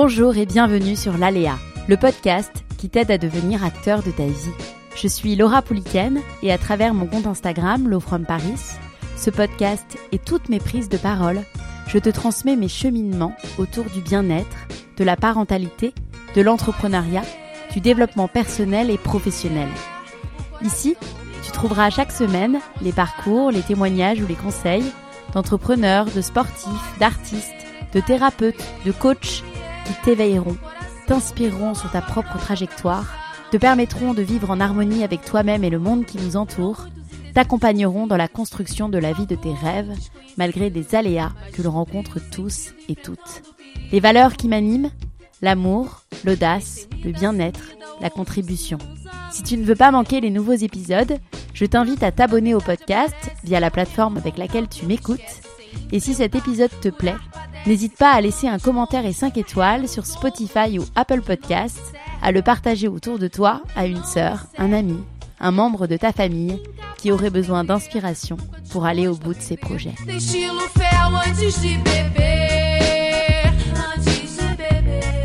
Bonjour et bienvenue sur L'Aléa, le podcast qui t'aide à devenir acteur de ta vie. Je suis Laura Pouliken et à travers mon compte Instagram, Low From Paris, ce podcast et toutes mes prises de parole, je te transmets mes cheminements autour du bien-être, de la parentalité, de l'entrepreneuriat, du développement personnel et professionnel. Ici, tu trouveras chaque semaine les parcours, les témoignages ou les conseils d'entrepreneurs, de sportifs, d'artistes, de thérapeutes, de coachs qui t'éveilleront, t'inspireront sur ta propre trajectoire, te permettront de vivre en harmonie avec toi-même et le monde qui nous entoure, t'accompagneront dans la construction de la vie de tes rêves, malgré des aléas que l'on rencontre tous et toutes. Les valeurs qui m'animent L'amour, l'audace, le bien-être, la contribution. Si tu ne veux pas manquer les nouveaux épisodes, je t'invite à t'abonner au podcast via la plateforme avec laquelle tu m'écoutes. Et si cet épisode te plaît, n'hésite pas à laisser un commentaire et 5 étoiles sur Spotify ou Apple Podcasts, à le partager autour de toi à une sœur, un ami, un membre de ta famille qui aurait besoin d'inspiration pour aller au bout de ses projets. Tem estilo fel antes de beber, antes de beber.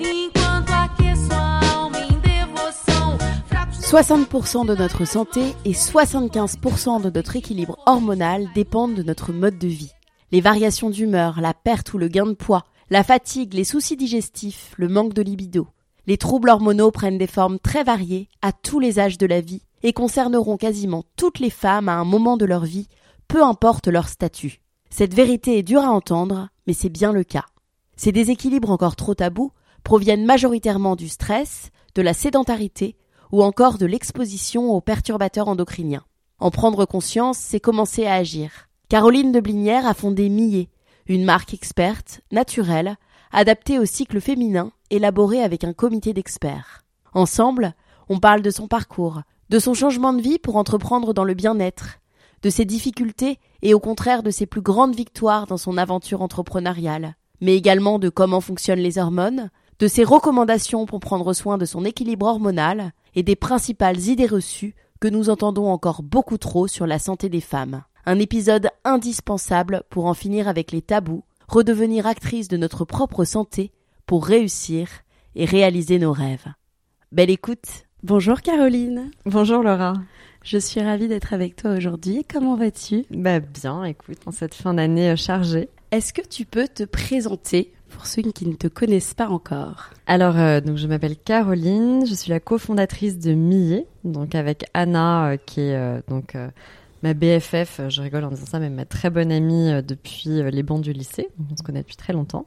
Enquanto aqueço a alma em devoção, fracos 60% de notre santé et 75% de notre équilibre hormonal dépendent de notre mode de vie. Les variations d'humeur, la perte ou le gain de poids, la fatigue, les soucis digestifs, le manque de libido. Les troubles hormonaux prennent des formes très variées à tous les âges de la vie et concerneront quasiment toutes les femmes à un moment de leur vie, peu importe leur statut. Cette vérité est dure à entendre, mais c'est bien le cas. Ces déséquilibres encore trop tabous proviennent majoritairement du stress, de la sédentarité ou encore de l'exposition aux perturbateurs endocriniens. En prendre conscience, c'est commencer à agir. Caroline de Blinière a fondé Millet, une marque experte, naturelle, adaptée au cycle féminin, élaborée avec un comité d'experts. Ensemble, on parle de son parcours, de son changement de vie pour entreprendre dans le bien-être, de ses difficultés et au contraire de ses plus grandes victoires dans son aventure entrepreneuriale, mais également de comment fonctionnent les hormones, de ses recommandations pour prendre soin de son équilibre hormonal et des principales idées reçues que nous entendons encore beaucoup trop sur la santé des femmes. Un épisode indispensable pour en finir avec les tabous, redevenir actrice de notre propre santé pour réussir et réaliser nos rêves. Belle écoute. Bonjour Caroline. Bonjour Laura. Je suis ravie d'être avec toi aujourd'hui. Comment vas-tu? Bah bien, écoute, en cette fin d'année euh, chargée. Est-ce que tu peux te présenter pour ceux qui ne te connaissent pas encore? Alors, euh, donc je m'appelle Caroline, je suis la cofondatrice de Millet, donc avec Anna, euh, qui est euh, donc euh, ma BFF, euh, je rigole en disant ça, mais ma très bonne amie euh, depuis euh, les bancs du lycée. On se connaît depuis très longtemps.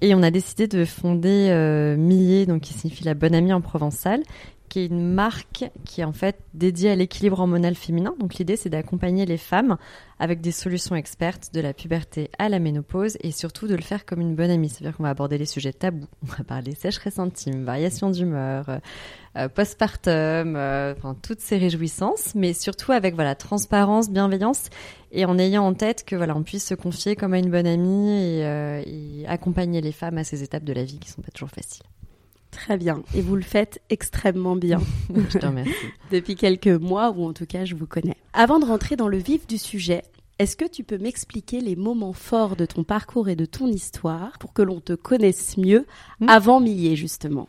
Et on a décidé de fonder euh, Millet, donc qui signifie la bonne amie en provençal, qui est une marque qui est en fait dédiée à l'équilibre hormonal féminin. Donc l'idée c'est d'accompagner les femmes avec des solutions expertes de la puberté à la ménopause et surtout de le faire comme une bonne amie. C'est-à-dire qu'on va aborder les sujets tabous. On va parler sécheresse intime, variation d'humeur, euh, euh, postpartum, euh, enfin toutes ces réjouissances, mais surtout avec voilà transparence, bienveillance et en ayant en tête que voilà on puisse se confier comme à une bonne amie et, euh, accompagner les femmes à ces étapes de la vie qui sont pas toujours faciles. Très bien. Et vous le faites extrêmement bien Je te remercie. depuis quelques mois, ou en tout cas je vous connais. Avant de rentrer dans le vif du sujet, est-ce que tu peux m'expliquer les moments forts de ton parcours et de ton histoire pour que l'on te connaisse mieux Hmm. avant Millet, justement?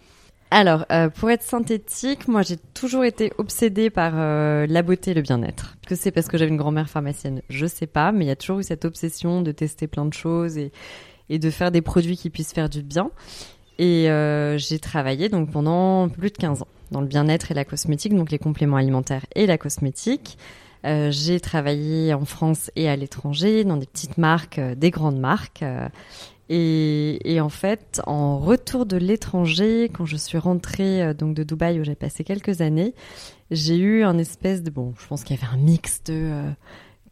Alors, euh, pour être synthétique, moi j'ai toujours été obsédée par euh, la beauté et le bien-être. Que c'est parce que j'avais une grand-mère pharmacienne, je sais pas, mais il y a toujours eu cette obsession de tester plein de choses et, et de faire des produits qui puissent faire du bien. Et euh, j'ai travaillé donc pendant plus de 15 ans dans le bien-être et la cosmétique, donc les compléments alimentaires et la cosmétique. Euh, j'ai travaillé en France et à l'étranger dans des petites marques, euh, des grandes marques. Et, et en fait, en retour de l'étranger, quand je suis rentrée donc de Dubaï où j'ai passé quelques années, j'ai eu un espèce de bon, je pense qu'il y avait un mix de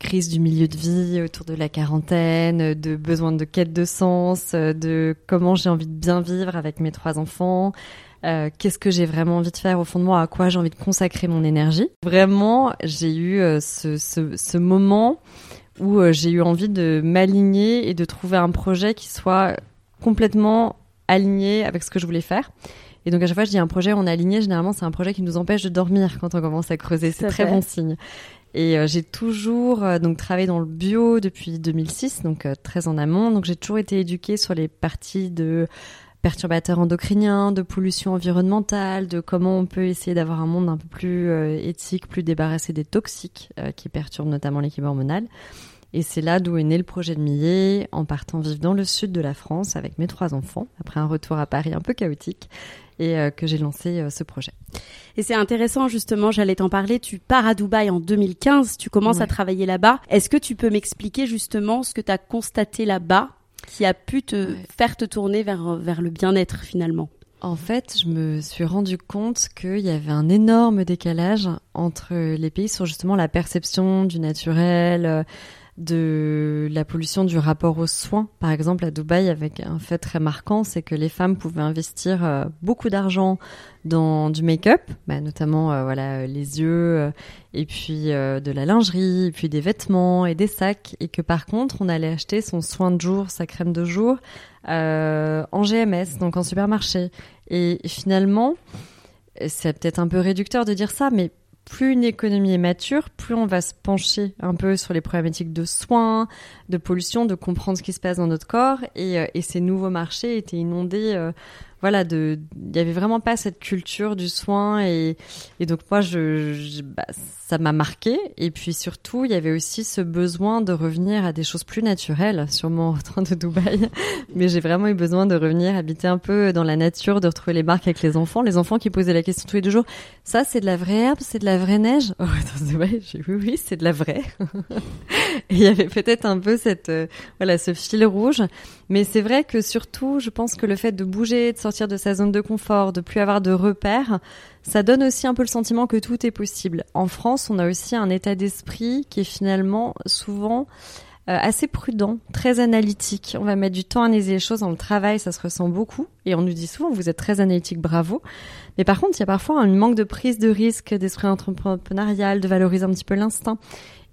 crise du milieu de vie autour de la quarantaine, de besoin de quête de sens, de comment j'ai envie de bien vivre avec mes trois enfants, euh, qu'est-ce que j'ai vraiment envie de faire au fond de moi, à quoi j'ai envie de consacrer mon énergie. Vraiment, j'ai eu euh, ce, ce, ce moment où euh, j'ai eu envie de m'aligner et de trouver un projet qui soit complètement aligné avec ce que je voulais faire. Et donc à chaque fois je dis un projet on est aligné, généralement c'est un projet qui nous empêche de dormir quand on commence à creuser, c'est très fait. bon signe. Et euh, j'ai toujours euh, donc travaillé dans le bio depuis 2006, donc euh, très en amont. Donc j'ai toujours été éduquée sur les parties de perturbateurs endocriniens, de pollution environnementale, de comment on peut essayer d'avoir un monde un peu plus euh, éthique, plus débarrassé des toxiques euh, qui perturbent notamment l'équilibre hormonal. Et c'est là d'où est né le projet de Millet, en partant vivre dans le sud de la France avec mes trois enfants, après un retour à Paris un peu chaotique, et euh, que j'ai lancé euh, ce projet. Et c'est intéressant justement, j'allais t'en parler, tu pars à Dubaï en 2015, tu commences Ouais. à travailler là-bas. Est-ce que tu peux m'expliquer justement ce que tu as constaté là-bas qui a pu te Ouais. faire te tourner vers, vers le bien-être finalement? En fait, je me suis rendu compte qu'il y avait un énorme décalage entre les pays sur justement la perception du naturel, euh, de la pollution du rapport aux soins. Par exemple, à Dubaï, avec un fait très marquant, c'est que les femmes pouvaient investir euh, beaucoup d'argent dans du make-up, bah, notamment euh, voilà les yeux, euh, et puis de la lingerie, et puis des vêtements et des sacs, et que par contre, on allait acheter son soin de jour, sa crème de jour en GMS, donc en supermarché. Et finalement, c'est peut-être un peu réducteur de dire ça, mais plus une économie est mature, plus on va se pencher un peu sur les problématiques de soins, de pollution, de comprendre ce qui se passe dans notre corps. Et, euh, et ces nouveaux marchés étaient inondés. Voilà, de, il y avait vraiment pas cette culture du soin et, et donc moi, je, bah, ça m'a marqué. Et puis surtout, il y avait aussi ce besoin de revenir à des choses plus naturelles, sûrement en retour de Dubaï. Mais j'ai vraiment eu besoin de revenir habiter un peu dans la nature, de retrouver les marques avec les enfants, les enfants qui posaient la question tous les deux jours. Ça, c'est de la vraie herbe, c'est de la vraie neige? Oh, dit, oui, oui, c'est de la vraie. Et il y avait peut-être un peu cette, euh, voilà, ce fil rouge. Mais c'est vrai que surtout, je pense que le fait de bouger, de sortir de sa zone de confort, de plus avoir de repères, ça donne aussi un peu le sentiment que tout est possible. En France, on a aussi un état d'esprit qui est finalement souvent euh, assez prudent, très analytique. On va mettre du temps à analyser les choses. Dans le travail, ça se ressent beaucoup. Et on nous dit souvent, vous êtes très analytique, bravo. Mais par contre, il y a parfois un manque de prise de risque, d'esprit entrepreneurial, de valoriser un petit peu l'instinct.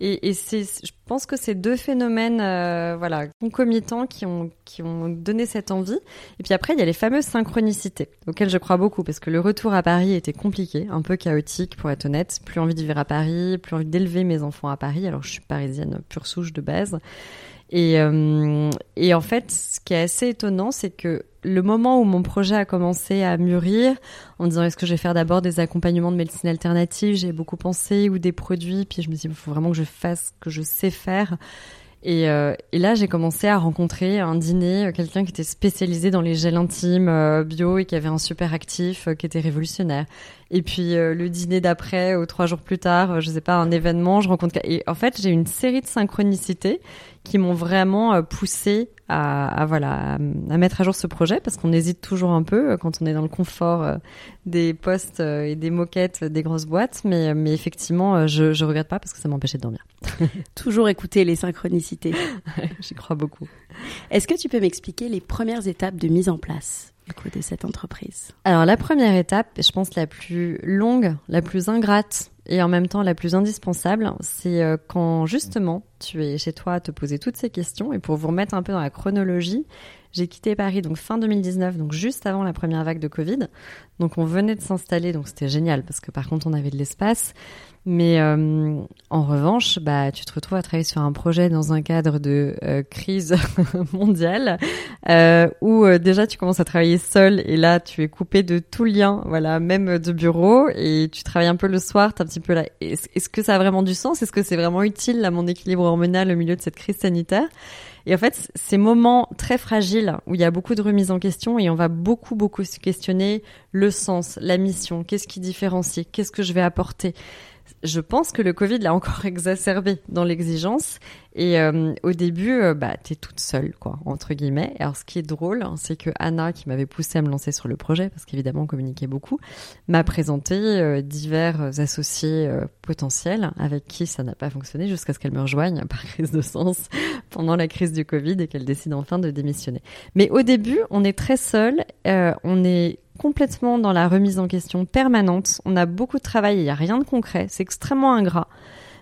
Et, et c'est, je pense que c'est deux phénomènes, euh, voilà, concomitants qui ont qui ont donné cette envie. Et puis après, il y a les fameuses synchronicités auxquelles je crois beaucoup parce que le retour à Paris était compliqué, un peu chaotique pour être honnête. Plus envie de vivre à Paris, plus envie d'élever mes enfants à Paris. Alors je suis parisienne pure souche de base. Et, euh, et en fait, ce qui est assez étonnant, c'est que le moment où mon projet a commencé à mûrir, en disant est-ce que je vais faire d'abord des accompagnements de médecine alternative, j'ai beaucoup pensé, ou des produits, puis je me suis dit il faut vraiment que je fasse ce que je sais faire. Et, euh, et là, j'ai commencé à rencontrer un dîner, euh, quelqu'un qui était spécialisé dans les gels intimes euh, bio et qui avait un super actif euh, qui était révolutionnaire. Et puis le dîner d'après, ou trois jours plus tard, je sais pas, un événement, je rencontre. Et en fait, j'ai une série de synchronicités qui m'ont vraiment poussé à, à voilà à, mettre à jour ce projet parce qu'on hésite toujours un peu euh, quand on est dans le confort euh, des postes euh, et des moquettes des grosses boîtes. Mais, mais effectivement, je, je regrette pas parce que ça m'empêchait de dormir. Toujours écouter les synchronicités. J'y crois beaucoup. Est-ce que tu peux m'expliquer les premières étapes de mise en place? Du coup, cette entreprise Alors la première étape, je pense la plus longue, la plus ingrate et en même temps la plus indispensable, c'est euh, quand justement tu es chez toi à te poser toutes ces questions. Et pour vous remettre un peu dans la chronologie, j'ai quitté Paris donc fin 2019, donc juste avant la première vague de Covid. Donc on venait de s'installer, donc c'était génial parce que par contre on avait de l'espace. Mais euh, en revanche, bah, tu te retrouves à travailler sur un projet dans un cadre de euh, crise mondiale euh, où euh, déjà tu commences à travailler seul et là tu es coupé de tout lien, voilà, même de bureau et tu travailles un peu le soir, t'es un petit peu là. Est-ce que ça a vraiment du sens? Est-ce que c'est vraiment utile à mon équilibre hormonal au milieu de cette crise sanitaire? Et en fait, ces moments très fragiles où il y a beaucoup de remises en question et on va beaucoup beaucoup se questionner le sens, la mission, qu'est-ce qui différencie, qu'est-ce que je vais apporter Je pense que le Covid l'a encore exacerbé dans l'exigence. Et euh, au début, euh, bah, t'es toute seule, quoi, entre guillemets. Alors, ce qui est drôle, hein, c'est que Anna, qui m'avait poussé à me lancer sur le projet, parce qu'évidemment, on communiquait beaucoup, m'a présenté euh, divers associés euh, potentiels avec qui ça n'a pas fonctionné jusqu'à ce qu'elle me rejoigne par crise de sens pendant la crise du Covid et qu'elle décide enfin de démissionner. Mais au début, on est très seul, on est complètement dans la remise en question permanente. On a beaucoup de travail, il n'y a rien de concret, c'est extrêmement ingrat.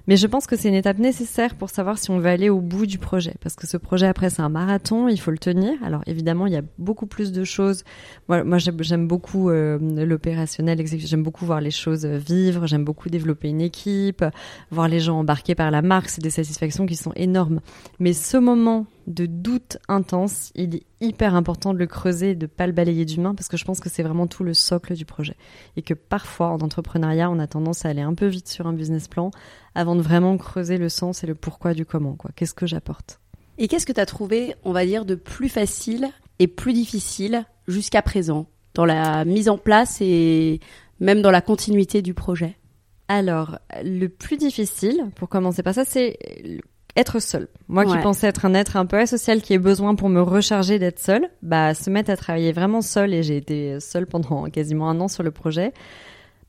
Mais je pense que c'est une étape nécessaire pour savoir si on veut aller au bout du projet. Parce que ce projet, après, c'est un marathon, il faut le tenir. Alors évidemment, il y a beaucoup plus de choses. Moi, j'aime beaucoup euh, l'opérationnel, j'aime beaucoup voir les choses vivre, j'aime beaucoup développer une équipe, voir les gens embarqués par la marque, c'est des satisfactions qui sont énormes. Mais ce moment de doute intense, il est hyper important de le creuser et de pas le balayer d'humain parce que je pense que c'est vraiment tout le socle du projet. Et que parfois, en entrepreneuriat, on a tendance à aller un peu vite sur un business plan avant de vraiment creuser le sens et le pourquoi du comment, quoi. Qu'est-ce que j'apporte? Et qu'est-ce que tu as trouvé, on va dire, de plus facile et plus difficile jusqu'à présent dans la mise en place et même dans la continuité du projet? Alors, le plus difficile, pour commencer par ça, c'est être seul. Moi qui pensais être un être un peu asocial qui ait besoin pour me recharger d'être seul, bah se mettre à travailler vraiment seul et j'ai été seule pendant quasiment un an sur le projet.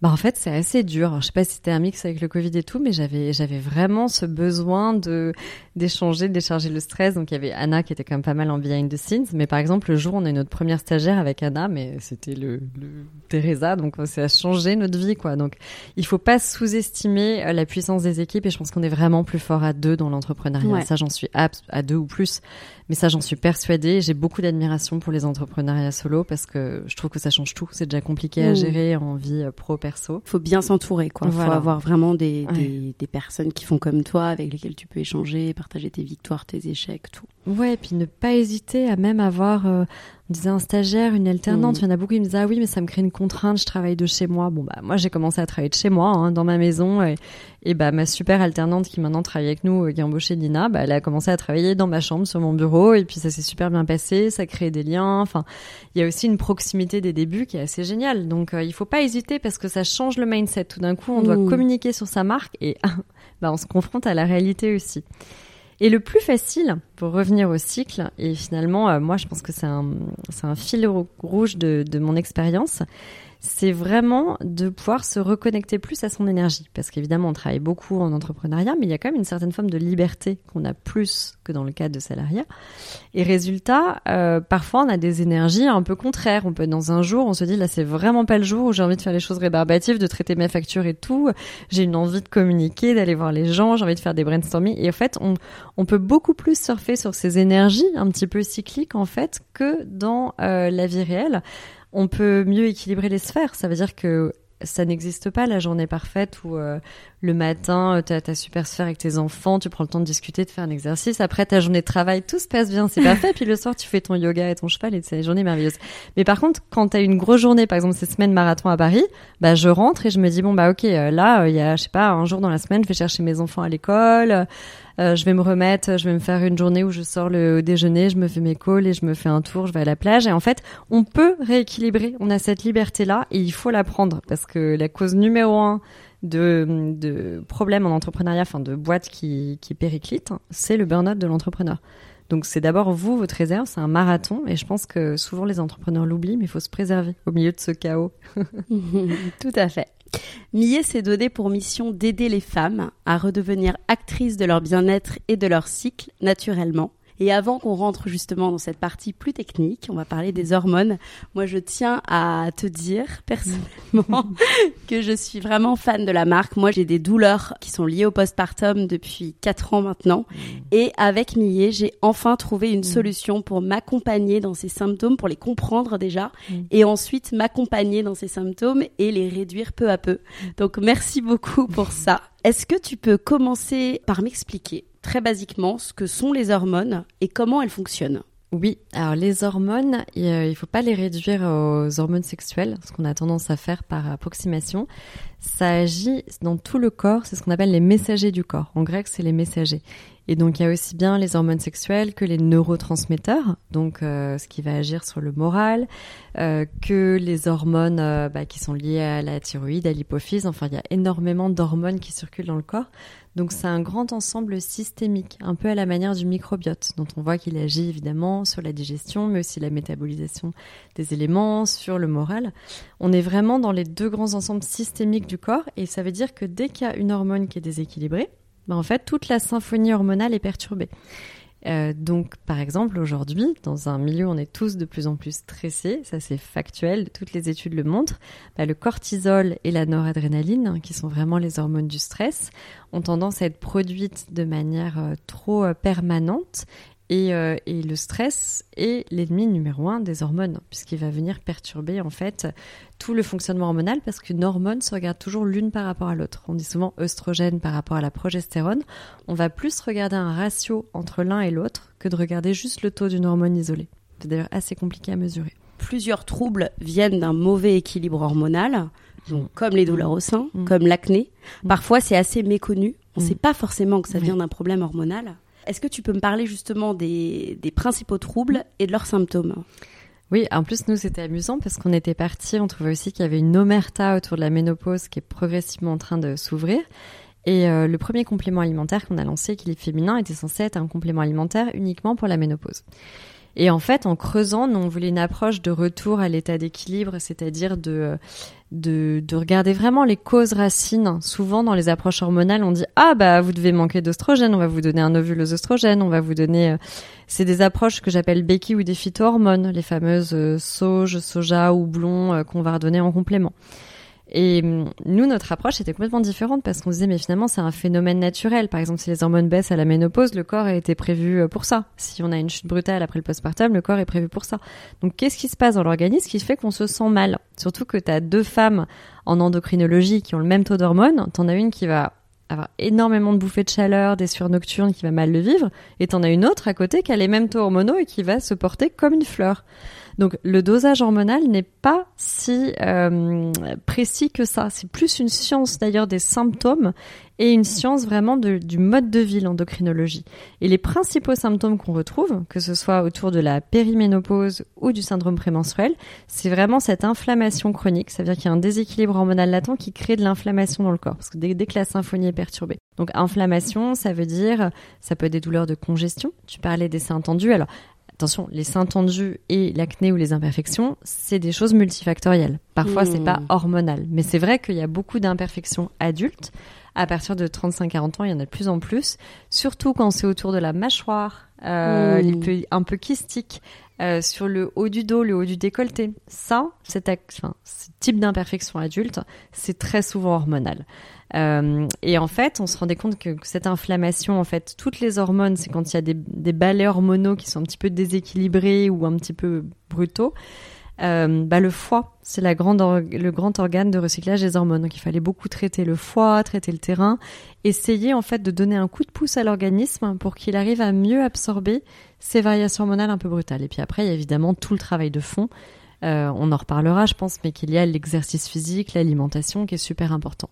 Bah en fait c'est assez dur. Alors, je sais pas si c'était un mix avec le Covid et tout, mais j'avais j'avais vraiment ce besoin de d'échanger, de décharger le stress. Donc il y avait Anna qui était quand même pas mal en behind the scenes, mais par exemple le jour où on a eu notre première stagiaire avec Anna, mais c'était le, le Teresa, donc ça a changé notre vie quoi. Donc il faut pas sous-estimer euh, la puissance des équipes et je pense qu'on est vraiment plus fort à deux dans l'entrepreneuriat. Ouais. Ça, j'en suis à deux ou plus, mais ça, j'en suis persuadée. J'ai beaucoup d'admiration pour les entrepreneuriats solo parce que je trouve que ça change tout. C'est déjà compliqué à Mm. gérer en vie euh, pro perso. faut bien s'entourer, quoi. Voilà. faut avoir vraiment des, Ouais. des, des personnes qui font comme toi, avec lesquelles tu peux échanger, partager tes victoires, tes échecs, tout. Ouais, et puis ne pas hésiter à même avoir, euh, on disait un stagiaire, une alternante. Mm. Il y en a beaucoup qui me disaient ah oui, mais ça me crée une contrainte. Je travaille de chez moi. Bon bah moi j'ai commencé à travailler de chez moi, hein, dans ma maison, et, et bah ma super alternante qui maintenant travaille avec nous, euh, qui est embauchée Nina, bah elle a commencé à travailler dans ma chambre sur mon bureau, et puis ça s'est super bien passé. Ça crée des liens. Enfin, il y a aussi une proximité des débuts qui est assez géniale. Donc euh, il faut pas hésiter parce que ça change le mindset. Tout d'un coup, on doit Mm. communiquer sur sa marque et bah on se confronte à la réalité aussi. Et le plus facile, pour revenir au cycle, et finalement, euh, moi je pense que c'est un, un fil rou- rouge de mon expérience, c'est vraiment de pouvoir se reconnecter plus à son énergie. Parce qu'évidemment, on travaille beaucoup en entrepreneuriat, mais il y a quand même une certaine forme de liberté qu'on a plus que dans le cadre de salariat. Et résultat, euh, parfois on a des énergies un peu contraires. On peut dans un jour, on se dit là c'est vraiment pas le jour où j'ai envie de faire les choses rébarbatives, de traiter mes factures et tout. J'ai une envie de communiquer, d'aller voir les gens, j'ai envie de faire des brainstorming. Et en fait, on, on peut beaucoup plus surfer sur ces énergies un petit peu cycliques en fait que dans euh, la vie réelle. On peut mieux équilibrer les sphères. Ça veut dire que ça n'existe pas la journée parfaite où euh, le matin tu as ta super sphère avec tes enfants, tu prends le temps de discuter, de faire un exercice. Après ta journée de travail, tout se passe bien, c'est parfait. Puis le soir, tu fais ton yoga et ton cheval et c'est une journée merveilleuse. Mais par contre, quand tu as une grosse journée, par exemple ces semaines marathon à Paris, bah je rentre et je me dis bon bah ok euh, là euh, il y a je sais pas un jour dans la semaine, je vais chercher mes enfants à l'école. Euh, je vais me remettre, je vais me faire une journée où je sors le déjeuner, je me fais mes calls et je me fais un tour, je vais à la plage. Et en fait, on peut rééquilibrer. On a cette liberté-là et il faut la prendre parce que la cause numéro un de, de problèmes en entrepreneuriat, enfin de boîtes qui, qui périclitent, c'est le burn-out de l'entrepreneur. Donc c'est d'abord vous, votre réserve, c'est un marathon et je pense que souvent les entrepreneurs l'oublient, mais il faut se préserver au milieu de ce chaos. Tout à fait. Millet s'est donné pour mission d'aider les femmes à redevenir actrices de leur bien-être et de leur cycle naturellement. Et avant qu'on rentre justement dans cette partie plus technique, on va parler des hormones. Moi, je tiens à te dire personnellement que je suis vraiment fan de la marque. Moi, j'ai des douleurs qui sont liées au postpartum depuis quatre ans maintenant. Et avec Millet, j'ai enfin trouvé une solution pour m'accompagner dans ces symptômes, pour les comprendre déjà, et ensuite m'accompagner dans ces symptômes et les réduire peu à peu. Donc, merci beaucoup pour ça. Est-ce que tu peux commencer par m'expliquer très basiquement ce que sont les hormones et comment elles fonctionnent Oui, alors les hormones, il ne faut pas les réduire aux hormones sexuelles, ce qu'on a tendance à faire par approximation. Ça agit dans tout le corps, c'est ce qu'on appelle les messagers du corps. En grec, c'est les messagers. Et donc il y a aussi bien les hormones sexuelles que les neurotransmetteurs, donc euh, ce qui va agir sur le moral, euh, que les hormones euh, bah, qui sont liées à la thyroïde, à l'hypophyse. Enfin, il y a énormément d'hormones qui circulent dans le corps. Donc c'est un grand ensemble systémique, un peu à la manière du microbiote, dont on voit qu'il agit évidemment sur la digestion, mais aussi la métabolisation des éléments, sur le moral. On est vraiment dans les deux grands ensembles systémiques du corps, et ça veut dire que dès qu'il y a une hormone qui est déséquilibrée, ben en fait toute la symphonie hormonale est perturbée. Euh, donc, par exemple, aujourd'hui, dans un milieu où on est tous de plus en plus stressés, ça c'est factuel, toutes les études le montrent, bah, le cortisol et la noradrénaline, hein, qui sont vraiment les hormones du stress, ont tendance à être produites de manière euh, trop euh, permanente. Et, euh, et le stress est l'ennemi numéro un des hormones, puisqu'il va venir perturber en fait tout le fonctionnement hormonal, parce qu'une hormone se regarde toujours l'une par rapport à l'autre. On dit souvent œstrogène par rapport à la progestérone. On va plus regarder un ratio entre l'un et l'autre que de regarder juste le taux d'une hormone isolée. C'est d'ailleurs assez compliqué à mesurer. Plusieurs troubles viennent d'un mauvais équilibre hormonal, donc comme les douleurs au sein, Mm. comme l'acné. Mm. Parfois, c'est assez méconnu. On ne Mm. sait pas forcément que ça vient d'un problème hormonal. Est-ce que tu peux me parler justement des, principaux troubles et de leurs symptômes? Oui, en plus, nous, c'était amusant parce qu'on était partis, on trouvait aussi qu'il y avait une omerta autour de la ménopause qui est progressivement en train de s'ouvrir. Et euh, le premier complément alimentaire qu'on a lancé, Équilibre Féminin, était censé être un complément alimentaire uniquement pour la ménopause. Et en fait, en creusant, nous, on voulait une approche de retour à l'état d'équilibre, c'est-à-dire de, de, de regarder vraiment les causes racines. Souvent, dans les approches hormonales, on dit Ah, bah, vous devez manquer d'oestrogène, on va vous donner un ovule aux oestrogènes, on va vous donner. euh, C'est des approches que j'appelle Becky ou des phytohormones, les fameuses euh, sauge, soja, houblon euh, qu'on va redonner en complément. Et hum, nous, notre approche était complètement différente parce qu'on disait, mais finalement, c'est un phénomène naturel. Par exemple, si les hormones baissent à la ménopause, le corps a été prévu euh, pour ça. Si on a une chute brutale après le postpartum, le corps est prévu pour ça. Donc, qu'est-ce qui se passe dans l'organisme qui fait qu'on se sent mal? Surtout que tu as deux femmes en endocrinologie qui ont le même taux d'hormones. T'en as une qui va avoir énormément de bouffées de chaleur, des sueurs nocturnes, qui va mal le vivre, et t'en as une autre à côté qui a les mêmes taux hormonaux et qui va se porter comme une fleur. Donc le dosage hormonal n'est pas si euh, précis que ça. C'est plus une science d'ailleurs des symptômes et une science vraiment du mode de vie, l'endocrinologie. Et les principaux symptômes qu'on retrouve, que ce soit autour de la périménopause ou du syndrome prémenstruel, c'est vraiment cette inflammation chronique. Ça veut dire qu'il y a un déséquilibre hormonal latent qui crée de l'inflammation dans le corps, parce que dès, dès que la symphonie est perturbée. Donc inflammation, ça veut dire, ça peut être des douleurs de congestion. Tu parlais des seins tendus. Alors Attention, les seins tendus et l'acné ou les imperfections, c'est des choses multifactorielles. Parfois, Mmh. c'est pas hormonal. Mais c'est vrai qu'il y a beaucoup d'imperfections adultes. À partir de 35-40 ans, il y en a de plus en plus. Surtout quand c'est autour de la mâchoire, euh, Mmh. peu- un peu kystique, euh, sur le haut du dos, le haut du décolleté. Ça, cet enfin, ce type d'imperfection adulte, c'est très souvent hormonal. Euh, et en fait, on se rendait compte que cette inflammation, en fait, toutes les hormones, c'est quand il y a des, des balais hormonaux qui sont un petit peu déséquilibrés ou un petit peu brutaux. Euh, bah, le foie, c'est la grande le grand organe de recyclage des hormones. Donc il fallait beaucoup traiter le foie, traiter le terrain, essayer en fait de donner un coup de pouce à l'organisme pour qu'il arrive à mieux absorber ces variations hormonales un peu brutales. Et puis après, il y a évidemment tout le travail de fond. Euh, on en reparlera, je pense, mais qu'il y a l'exercice physique, l'alimentation qui est super important.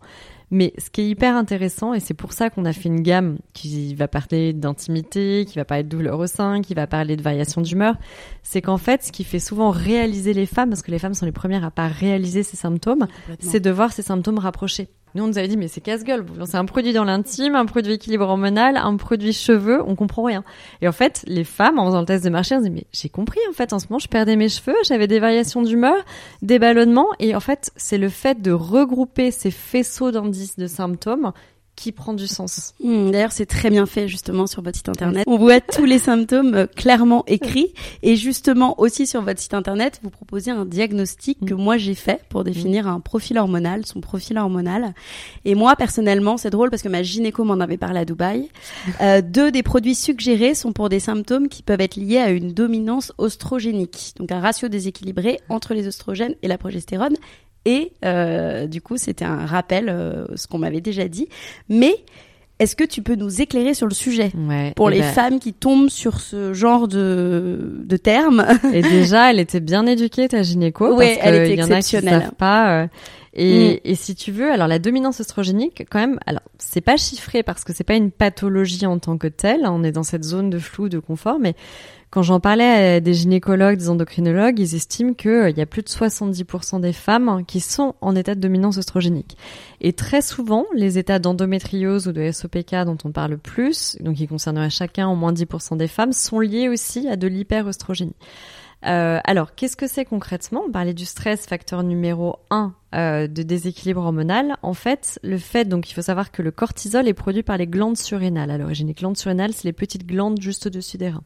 Mais ce qui est hyper intéressant, et c'est pour ça qu'on a fait une gamme qui va parler d'intimité, qui va parler de douleur au sein, qui va parler de variation d'humeur, c'est qu'en fait, ce qui fait souvent réaliser les femmes, parce que les femmes sont les premières à pas réaliser ces symptômes, c'est de voir ces symptômes rapprochés. Nous, on nous avait dit, mais c'est casse-gueule. vous lancez un produit dans l'intime, un produit équilibre hormonal, un produit cheveux, on comprend rien. Et en fait, les femmes, en faisant le test de marché, elles se disent, mais j'ai compris, en fait, en ce moment, je perdais mes cheveux, j'avais des variations d'humeur, des ballonnements, et en fait, c'est le fait de regrouper ces faisceaux d'indices de symptômes qui prend du sens. Hmm, D'ailleurs, c'est très bien fait justement sur votre site internet. On voit tous les symptômes euh, clairement écrits et justement aussi sur votre site internet, vous proposez un diagnostic que moi j'ai fait pour définir un profil hormonal, son profil hormonal. Et moi personnellement, c'est drôle parce que ma gynéco m'en avait parlé à Dubaï. Euh, deux des produits suggérés sont pour des symptômes qui peuvent être liés à une dominance oestrogénique, donc un ratio déséquilibré entre les oestrogènes et la progestérone. Et euh, du coup, c'était un rappel, euh, ce qu'on m'avait déjà dit. Mais est-ce que tu peux nous éclairer sur le sujet Ouais. pour Et les ben, femmes qui tombent sur ce genre de, de termes Et déjà, elle était bien éduquée, ta gynéco. Ouais, parce elle que était il y en a qui exceptionnelle. savent pas. euh, Et, et si tu veux, alors la dominance oestrogénique, quand même, alors c'est pas chiffré parce que c'est pas une pathologie en tant que telle. On est dans cette zone de flou, de confort, mais quand j'en parlais à des gynécologues, des endocrinologues, ils estiment qu'il y a plus de 70% des femmes qui sont en état de dominance oestrogénique. Et très souvent, les états d'endométriose ou de SOPK dont on parle plus, donc qui concerneraient chacun au moins 10% des femmes, sont liés aussi à de l'hyperœstrogénie. Euh, alors, qu'est-ce que c'est concrètement? On parlait du stress, facteur numéro 1 euh, de déséquilibre hormonal. En fait, le fait, donc il faut savoir que le cortisol est produit par les glandes surrénales. À l'origine, les glandes surrénales, c'est les petites glandes juste au-dessus des reins.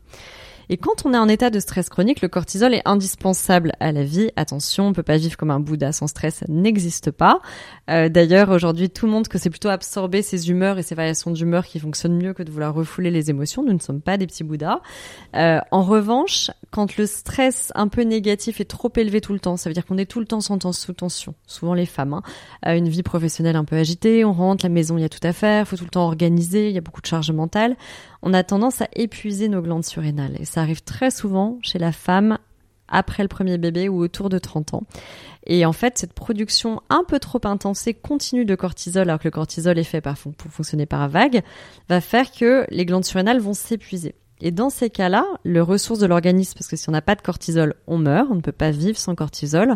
Et quand on est en état de stress chronique, le cortisol est indispensable à la vie. Attention, on peut pas vivre comme un Bouddha sans stress, n'existe pas. Euh, D'ailleurs, aujourd'hui, tout le monde que c'est plutôt absorber ses humeurs et ses variations d'humeur qui fonctionnent mieux que de vouloir refouler les émotions. Nous ne sommes pas des petits Bouddhas. Euh, en revanche, quand le stress un peu négatif est trop élevé tout le temps, ça veut dire qu'on est tout le temps sous tens- sous tension. Souvent les femmes, hein, une vie professionnelle un peu agitée, on rentre, la maison, il y a tout à faire, faut tout le temps organiser, il y a beaucoup de charge mentale on a tendance à épuiser nos glandes surrénales. Et ça arrive très souvent chez la femme après le premier bébé ou autour de 30 ans. Et en fait, cette production un peu trop intense et continue de cortisol, alors que le cortisol est fait par, pour fonctionner par vague, va faire que les glandes surrénales vont s'épuiser. Et dans ces cas-là, le ressource de l'organisme, parce que si on n'a pas de cortisol, on meurt, on ne peut pas vivre sans cortisol,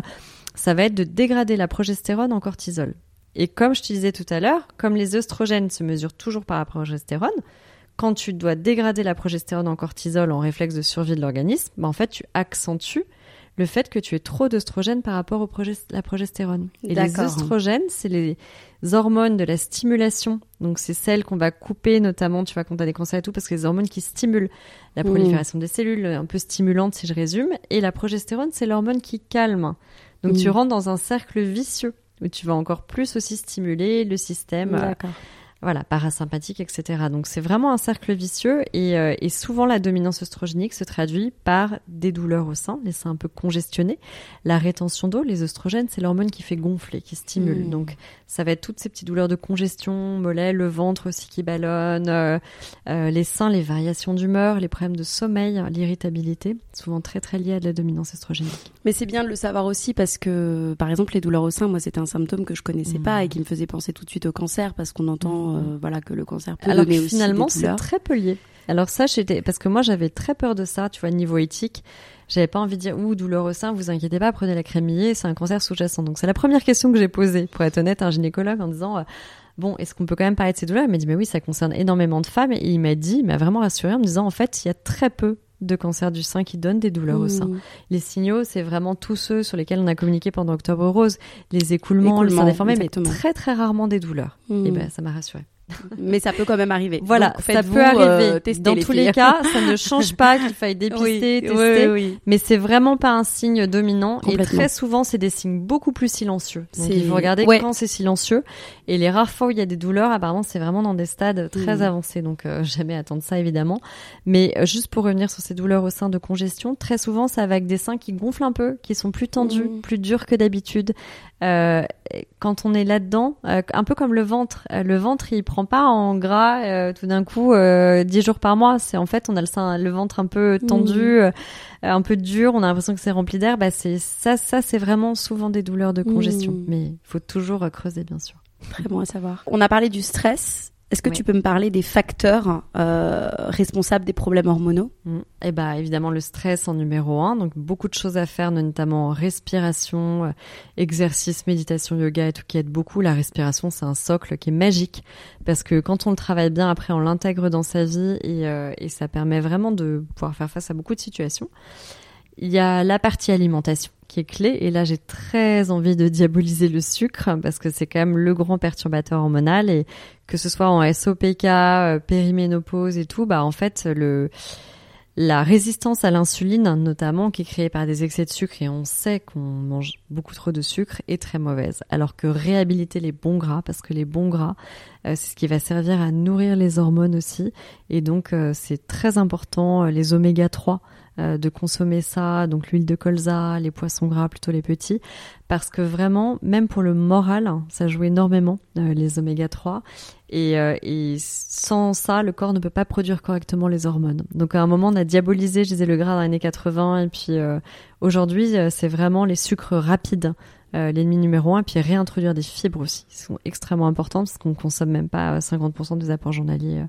ça va être de dégrader la progestérone en cortisol. Et comme je te disais tout à l'heure, comme les œstrogènes se mesurent toujours par la progestérone, quand tu dois dégrader la progestérone en cortisol en réflexe de survie de l'organisme, bah en fait, tu accentues le fait que tu aies trop d'œstrogènes par rapport à la progestérone. Et les D'accord. œstrogènes, c'est les hormones de la stimulation. Donc, c'est celles qu'on va couper, notamment, tu vois, quand tu as des cancers et tout, parce que les hormones qui stimulent la Mmh. prolifération des cellules, un peu stimulantes, si je résume. Et la progestérone, c'est l'hormone qui calme. Donc, Mmh. tu rentres dans un cercle vicieux où tu vas encore plus aussi stimuler le système. euh, D'accord. Voilà, parasympathique, etc. Donc c'est vraiment un cercle vicieux et, euh, et souvent la dominance oestrogénique se traduit par des douleurs au sein, les seins un peu congestionnés, la rétention d'eau, les oestrogènes, c'est l'hormone qui fait gonfler, qui stimule. Mm. Donc ça va être toutes ces petites douleurs de congestion, mollet, le ventre aussi qui ballonne, euh, euh, les seins, les variations d'humeur, les problèmes de sommeil, l'irritabilité, souvent très très liés à de la dominance oestrogénique. Mais c'est bien de le savoir aussi parce que, par exemple, les douleurs au sein, moi, c'était un symptôme que je connaissais Mhm. pas et qui me faisait penser tout de suite au cancer parce qu'on entend, euh, voilà, que le cancer peut Alors donner que finalement, c'est très peu lié. Alors ça, j'étais parce que moi j'avais très peur de ça, tu vois, niveau éthique. J'avais pas envie de dire ouh douleur au sein, vous inquiétez pas, prenez la crème Millet, c'est un cancer sous-jacent. Donc c'est la première question que j'ai posée, pour être honnête, à un gynécologue en disant euh, bon, est-ce qu'on peut quand même parler de ces douleurs? Il m'a dit mais oui, ça concerne énormément de femmes et il m'a dit, il m'a vraiment rassuré en me disant en fait il y a très peu de cancers du sein qui donnent des douleurs au sein. Mhm. Les signaux, c'est vraiment tous ceux sur lesquels on a communiqué pendant Octobre Rose, les écoulements, le sein déformé, mais très très rarement des douleurs. Mhm. Et ben ça m'a rassuré. Mais ça peut quand même arriver. Voilà, Donc, ça peut arriver. euh, Dans tous filles. les cas, ça ne change pas qu'il faille dépister, Oui, tester. oui, oui. Mais c'est vraiment pas un signe dominant. Et très souvent, c'est des signes beaucoup plus silencieux. Donc, il faut regarder ouais. quand c'est silencieux. Et les rares fois où il y a des douleurs, apparemment, c'est vraiment dans des stades très Mhm. avancés. Donc, euh, jamais attendre ça, évidemment. Mais euh, juste pour revenir sur ces douleurs au sein de congestion, très souvent, ça va avec des seins qui gonflent un peu, qui sont plus tendus, Mhm. plus durs que d'habitude. Quand on est là-dedans, un peu comme le ventre, le ventre il prend pas en gras euh, tout d'un coup euh, 10 jours par mois. C'est en fait on a le sein, le ventre un peu tendu, euh, un peu dur. On a l'impression que c'est rempli d'air. Bah c'est ça, ça c'est vraiment souvent des douleurs de congestion. Mais il faut toujours creuser bien sûr. Très bon à savoir. On a parlé du stress. Est-ce que Oui. tu peux me parler des facteurs euh, responsables des problèmes hormonaux? Et bah évidemment le stress en numéro un, donc beaucoup de choses à faire, notamment respiration, euh, exercice, méditation, yoga et tout qui aide beaucoup. La respiration c'est un socle qui est magique parce que quand on le travaille bien après on l'intègre dans sa vie et, euh, et ça permet vraiment de pouvoir faire face à beaucoup de situations. Il y a la partie alimentation et là j'ai très envie de diaboliser le sucre parce que c'est quand même le grand perturbateur hormonal. Et que ce soit en SOPK, euh, périménopause et tout, bah en fait le la résistance à l'insuline, notamment, qui est créée par des excès de sucre, et on sait qu'on mange beaucoup trop de sucre, est très mauvaise. Alors que réhabiliter les bons gras, parce que les bons gras, euh, c'est ce qui va servir à nourrir les hormones aussi, et donc euh, c'est très important, les oméga 3, euh, de consommer ça, donc l'huile de colza, les poissons gras, plutôt les petits, parce que vraiment, même pour le moral, hein, ça joue énormément, euh, les oméga 3, et, euh, et sans ça, le corps ne peut pas produire correctement les hormones. Donc à un moment, on a diabolisé, je disais, le gras dans les années 80. Et puis euh, aujourd'hui, euh, c'est vraiment les sucres rapides euh, l'ennemi numéro un, puis réintroduire des fibres aussi, qui sont extrêmement importantes parce qu'on consomme même pas euh, 50% des apports journaliers euh,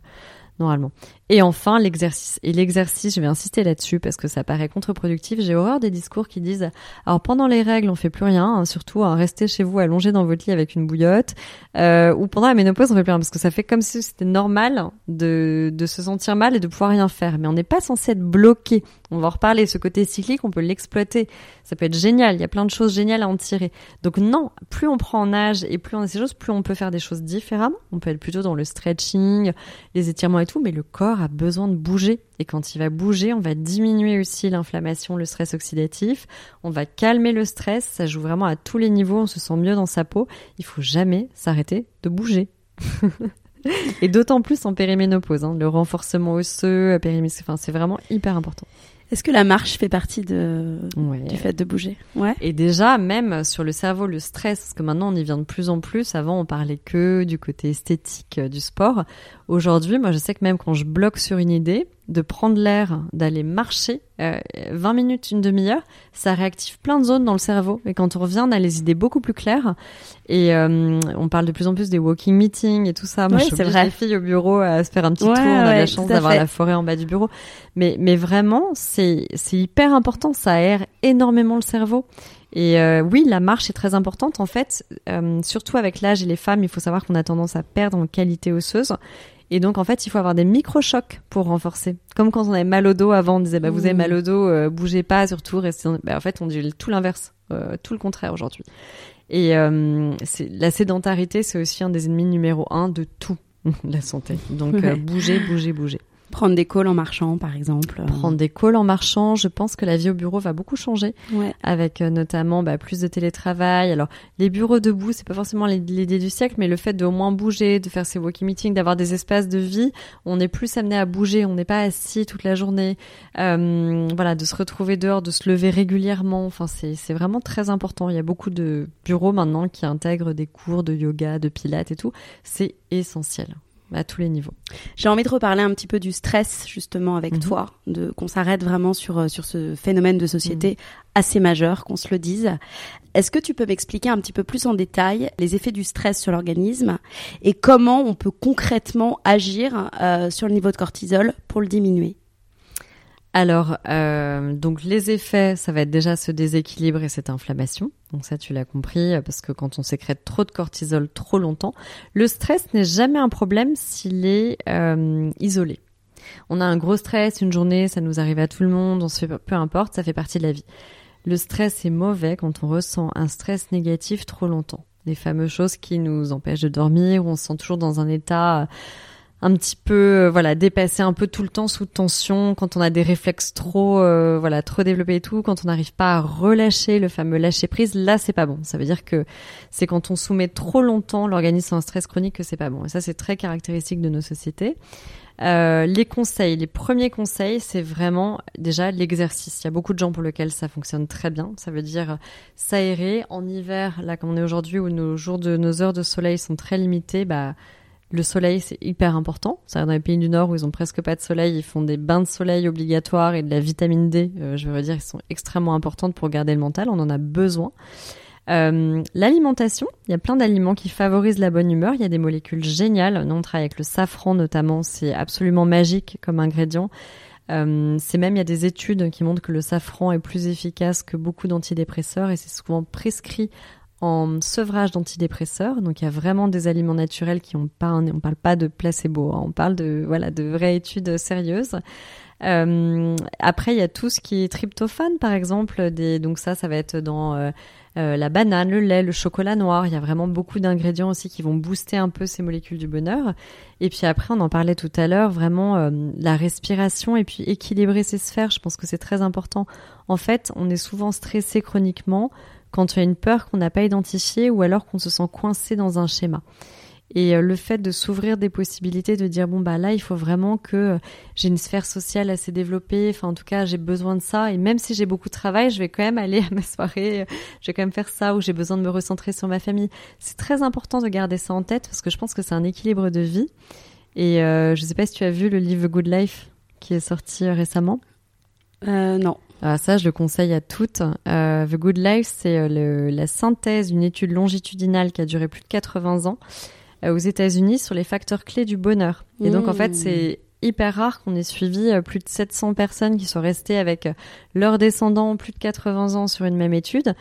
normalement. Et enfin, l'exercice. Et l'exercice, je vais insister là-dessus parce que ça paraît contre-productif. J'ai horreur des discours qui disent alors pendant les règles, on fait plus rien, hein, surtout hein, restez chez vous allongé dans votre lit avec une bouillotte, euh, ou pendant la ménopause, on fait plus rien parce que ça fait comme si c'était normal de, se sentir mal et de pouvoir rien faire. Mais on n'est pas censé être bloqué. On va en reparler. Ce côté cyclique, on peut l'exploiter. Ça peut être génial. Il y a plein de choses géniales à en tirer. Donc non, plus on prend en âge et plus on a ces choses, plus on peut faire des choses différemment. On peut être plutôt dans le stretching, les étirements et tout, mais le corps a besoin de bouger. Et quand il va bouger, on va diminuer aussi l'inflammation, le stress oxydatif. On va calmer le stress. Ça joue vraiment à tous les niveaux. On se sent mieux dans sa peau. Il faut jamais s'arrêter de bouger. et d'autant plus en périménopause. Hein. Le renforcement osseux, périmé... enfin, c'est vraiment hyper important. Est-ce que la marche fait partie de... Ouais. du fait de bouger? Ouais. Et déjà, même sur le cerveau, le stress, parce que maintenant on y vient de plus en plus. Avant, on parlait que du côté esthétique euh, du sport. Aujourd'hui, moi, je sais que même quand je bloque sur une idée, de prendre l'air, d'aller marcher, euh, 20 minutes, une demi-heure, ça réactive plein de zones dans le cerveau. Et quand on revient, on a les idées beaucoup plus claires. Et euh, on parle de plus en plus des walking meetings et tout ça. Moi, Ouais, je oblige vrai. les filles au bureau à se faire un petit Ouais, tour. On a ouais, la chance d'avoir la forêt en bas du bureau. Mais, mais vraiment, c'est c'est hyper important. Ça aère énormément le cerveau. Et euh, oui, la marche est très importante. En fait, euh, surtout avec l'âge et les femmes, il faut savoir qu'on a tendance à perdre en qualité osseuse. Et donc, en fait, il faut avoir des micro-chocs pour renforcer. Comme quand on avait mal au dos avant, on disait, bah, vous avez Mmh. mal au dos, euh, bougez pas, surtout, restez... Bah, en fait, on dit tout l'inverse, euh, tout le contraire aujourd'hui. Et euh, la sédentarité, c'est aussi un des ennemis numéro un de tout, la santé. Donc, Ouais. bouger, bouger, bouger. Prendre des calls en marchant, par exemple. Prendre des calls en marchant, je pense que la vie au bureau va beaucoup changer Ouais. avec euh, notamment bah, plus de télétravail. Alors les bureaux debout, c'est pas forcément l'idée du siècle, mais le fait de au moins bouger, de faire ses walking meetings, d'avoir des espaces de vie, on est plus amené à bouger, on n'est pas assis toute la journée. Euh, voilà, de se retrouver dehors, de se lever régulièrement. Enfin, c'est c'est vraiment très important. Il y a beaucoup de bureaux maintenant qui intègrent des cours de yoga, de pilates et tout. C'est essentiel à tous les niveaux. J'ai envie de reparler un petit peu du stress justement avec Mhm. toi, de qu'on s'arrête vraiment sur euh, sur ce phénomène de société Mhm. assez majeur, qu'on se le dise. Est-ce que tu peux m'expliquer un petit peu plus en détail les effets du stress sur l'organisme et comment on peut concrètement agir euh, sur le niveau de cortisol pour le diminuer? Alors, euh, donc les effets, ça va être déjà ce déséquilibre et cette inflammation. Donc ça, tu l'as compris, euh, parce que quand on sécrète trop de cortisol trop longtemps, le stress n'est jamais un problème s'il est euh, isolé. On a un gros stress, une journée, ça nous arrive à tout le monde, on se fait peu importe, ça fait partie de la vie. Le stress est mauvais quand on ressent un stress négatif trop longtemps. Les fameuses choses qui nous empêchent de dormir, on se sent toujours dans un état un petit peu euh, voilà dépassé un peu tout le temps sous tension quand on a des réflexes trop euh, voilà trop développés et tout quand on n'arrive pas à relâcher le fameux lâcher prise là c'est pas bon ça veut dire que c'est quand on soumet trop longtemps l'organisme à un stress chronique que c'est pas bon et ça c'est très caractéristique de nos sociétés euh, les conseils, les premiers conseils, c'est vraiment déjà l'exercice. Il y a beaucoup de gens pour lesquels ça fonctionne très bien. Ça veut dire s'aérer en hiver, là comme on est aujourd'hui où nos jours de nos heures de soleil sont très limitées, bah le soleil, c'est hyper important. C'est-à-dire dans les pays du Nord où ils ont presque pas de soleil, ils font des bains de soleil obligatoires et de la vitamine D, euh, je veux dire, ils sont extrêmement importantes pour garder le mental. On en a besoin. Euh, L'alimentation, il y a plein d'aliments qui favorisent la bonne humeur. Il y a des molécules géniales. Nous, on travaille avec le safran notamment. C'est absolument magique comme ingrédient. Euh, c'est même, il y a des études qui montrent que le safran est plus efficace que beaucoup d'antidépresseurs et c'est souvent prescrit en sevrage d'antidépresseurs. Donc, il y a vraiment des aliments naturels qui ont pas, on parle pas de placebo, hein. on parle de, voilà, de vraies études sérieuses. Euh, après, il y a tout ce qui est tryptophane, par exemple. Donc ça, ça va être dans euh, euh, la banane, le lait, le chocolat noir. Il y a vraiment beaucoup d'ingrédients aussi qui vont booster un peu ces molécules du bonheur. Et puis après, on en parlait tout à l'heure, vraiment la respiration et puis équilibrer ses sphères. Je pense que c'est très important. En fait, on est souvent stressé chroniquement quand il y a une peur qu'on n'a pas identifiée ou alors qu'on se sent coincé dans un schéma. Et euh, le fait de s'ouvrir des possibilités, de dire bon bah là il faut vraiment que euh, j'ai une sphère sociale assez développée, enfin en tout cas j'ai besoin de ça et même si j'ai beaucoup de travail, je vais quand même aller à ma soirée, euh, je vais quand même faire ça ou j'ai besoin de me recentrer sur ma famille. C'est très important de garder ça en tête parce que je pense que c'est un équilibre de vie. Et euh, je sais pas si tu as vu le livre Good Life qui est sorti récemment. Non. Alors ça, je le conseille à toutes. Euh, The Good Life, c'est euh, la synthèse d'une étude longitudinale qui a duré plus de 80 ans euh, aux États-Unis sur les facteurs clés du bonheur. Et donc en Mmh. fait, c'est hyper rare qu'on ait suivi plus de 700 personnes qui sont restées avec leurs descendants plus de 80 ans sur une même étude.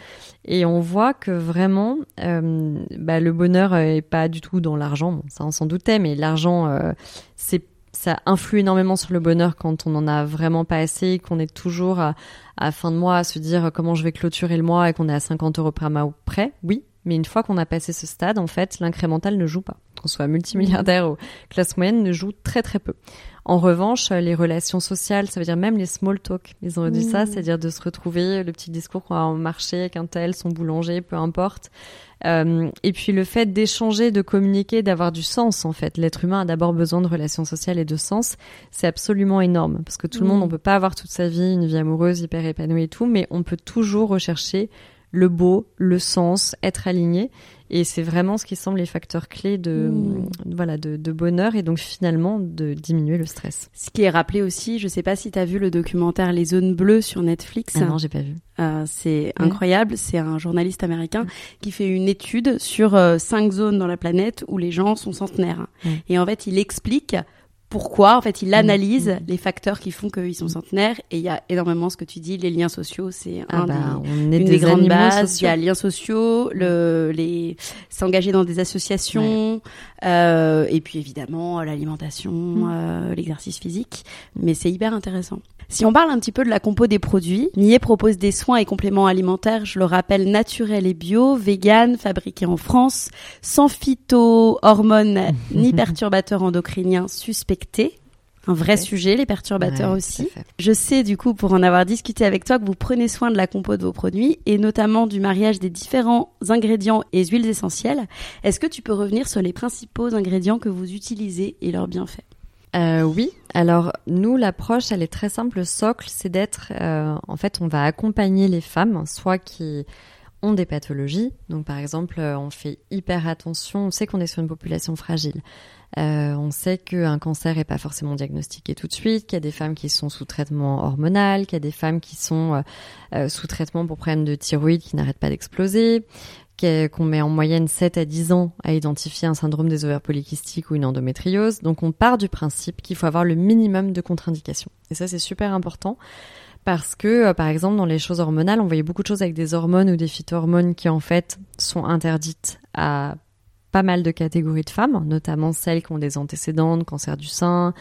Et on voit que vraiment, euh, bah, le bonheur est pas du tout dans l'argent. Bon, ça on s'en doutait, mais l'argent, euh, c'est ça influe énormément sur le bonheur quand on en a vraiment pas assez, qu'on est toujours à, à fin de mois à se dire comment je vais clôturer le mois et qu'on est à 50 euros par mois près. Oui, mais une fois qu'on a passé ce stade, en fait, l'incrémental ne joue pas. Qu'on soit multimilliardaire ou classe moyenne, ne joue très très peu. En revanche, les relations sociales, ça veut dire même les small talk. Ils ont dit ça, Mhm. c'est-à-dire de se retrouver, le petit discours qu'on va en marché avec un tel, son boulanger, peu importe. Euh, et puis le fait d'échanger, de communiquer, d'avoir du sens en fait. L'être humain a d'abord besoin de relations sociales et de sens. C'est absolument énorme parce que tout le monde, on peut pas avoir toute sa vie une vie amoureuse hyper épanouie et tout, mais on peut toujours rechercher le beau, le sens, être aligné. Et c'est vraiment ce qui semble les facteurs clés de, Mhm. voilà, de, de bonheur et donc finalement de diminuer le stress. Ce qui est rappelé aussi, je sais pas si tu as vu le documentaire Les zones bleues sur Netflix. Ah non, j'ai pas vu. Euh, c'est Ouais. incroyable. C'est un journaliste américain qui fait une étude sur euh, cinq zones dans la planète où les gens sont centenaires. Ouais. Et en fait, il explique pourquoi. En fait, il analyse Mm. les facteurs qui font qu'ils sont centenaires. Et il y a énormément ce que tu dis, les liens sociaux, c'est Ah un bah, des, on est une des, des grandes bases. Il y a liens sociaux, le, les s'engager dans des associations, euh, et puis évidemment l'alimentation, Mm. euh, l'exercice physique. Mais c'est hyper intéressant. Si on parle un petit peu de la compo des produits, Millet propose des soins et compléments alimentaires, je le rappelle, naturels et bio, vegan, fabriqués en France, sans phyto-hormones ni perturbateurs endocriniens suspectés. Un vrai Ouais. sujet, les perturbateurs Ouais, aussi. Je sais du coup, pour en avoir discuté avec toi, que vous prenez soin de la compo de vos produits et notamment du mariage des différents ingrédients et huiles essentielles. Est-ce que tu peux revenir sur les principaux ingrédients que vous utilisez et leurs bienfaits? Euh, oui. Alors nous, l'approche, elle est très simple. Le socle, c'est d'être, euh, en fait, on va accompagner les femmes, soit qui ont des pathologies. Donc par exemple, euh, on fait hyper attention. On sait qu'on est sur une population fragile. On sait qu'un cancer est pas forcément diagnostiqué tout de suite, qu'il y a des femmes qui sont sous traitement hormonal, qu'il y a des femmes qui sont sous traitement pour problèmes de thyroïde qui n'arrêtent pas d'exploser, qu'on met en moyenne 7 à 10 ans à identifier un syndrome des ovaires polykystiques ou une endométriose. Donc on part du principe qu'il faut avoir le minimum de contre-indications. Et ça c'est super important parce que euh, par exemple dans les choses hormonales, on voyait beaucoup de choses avec des hormones ou des phytohormones qui en fait sont interdites à pas mal de catégories de femmes, notamment celles qui ont des antécédents de cancer du sein,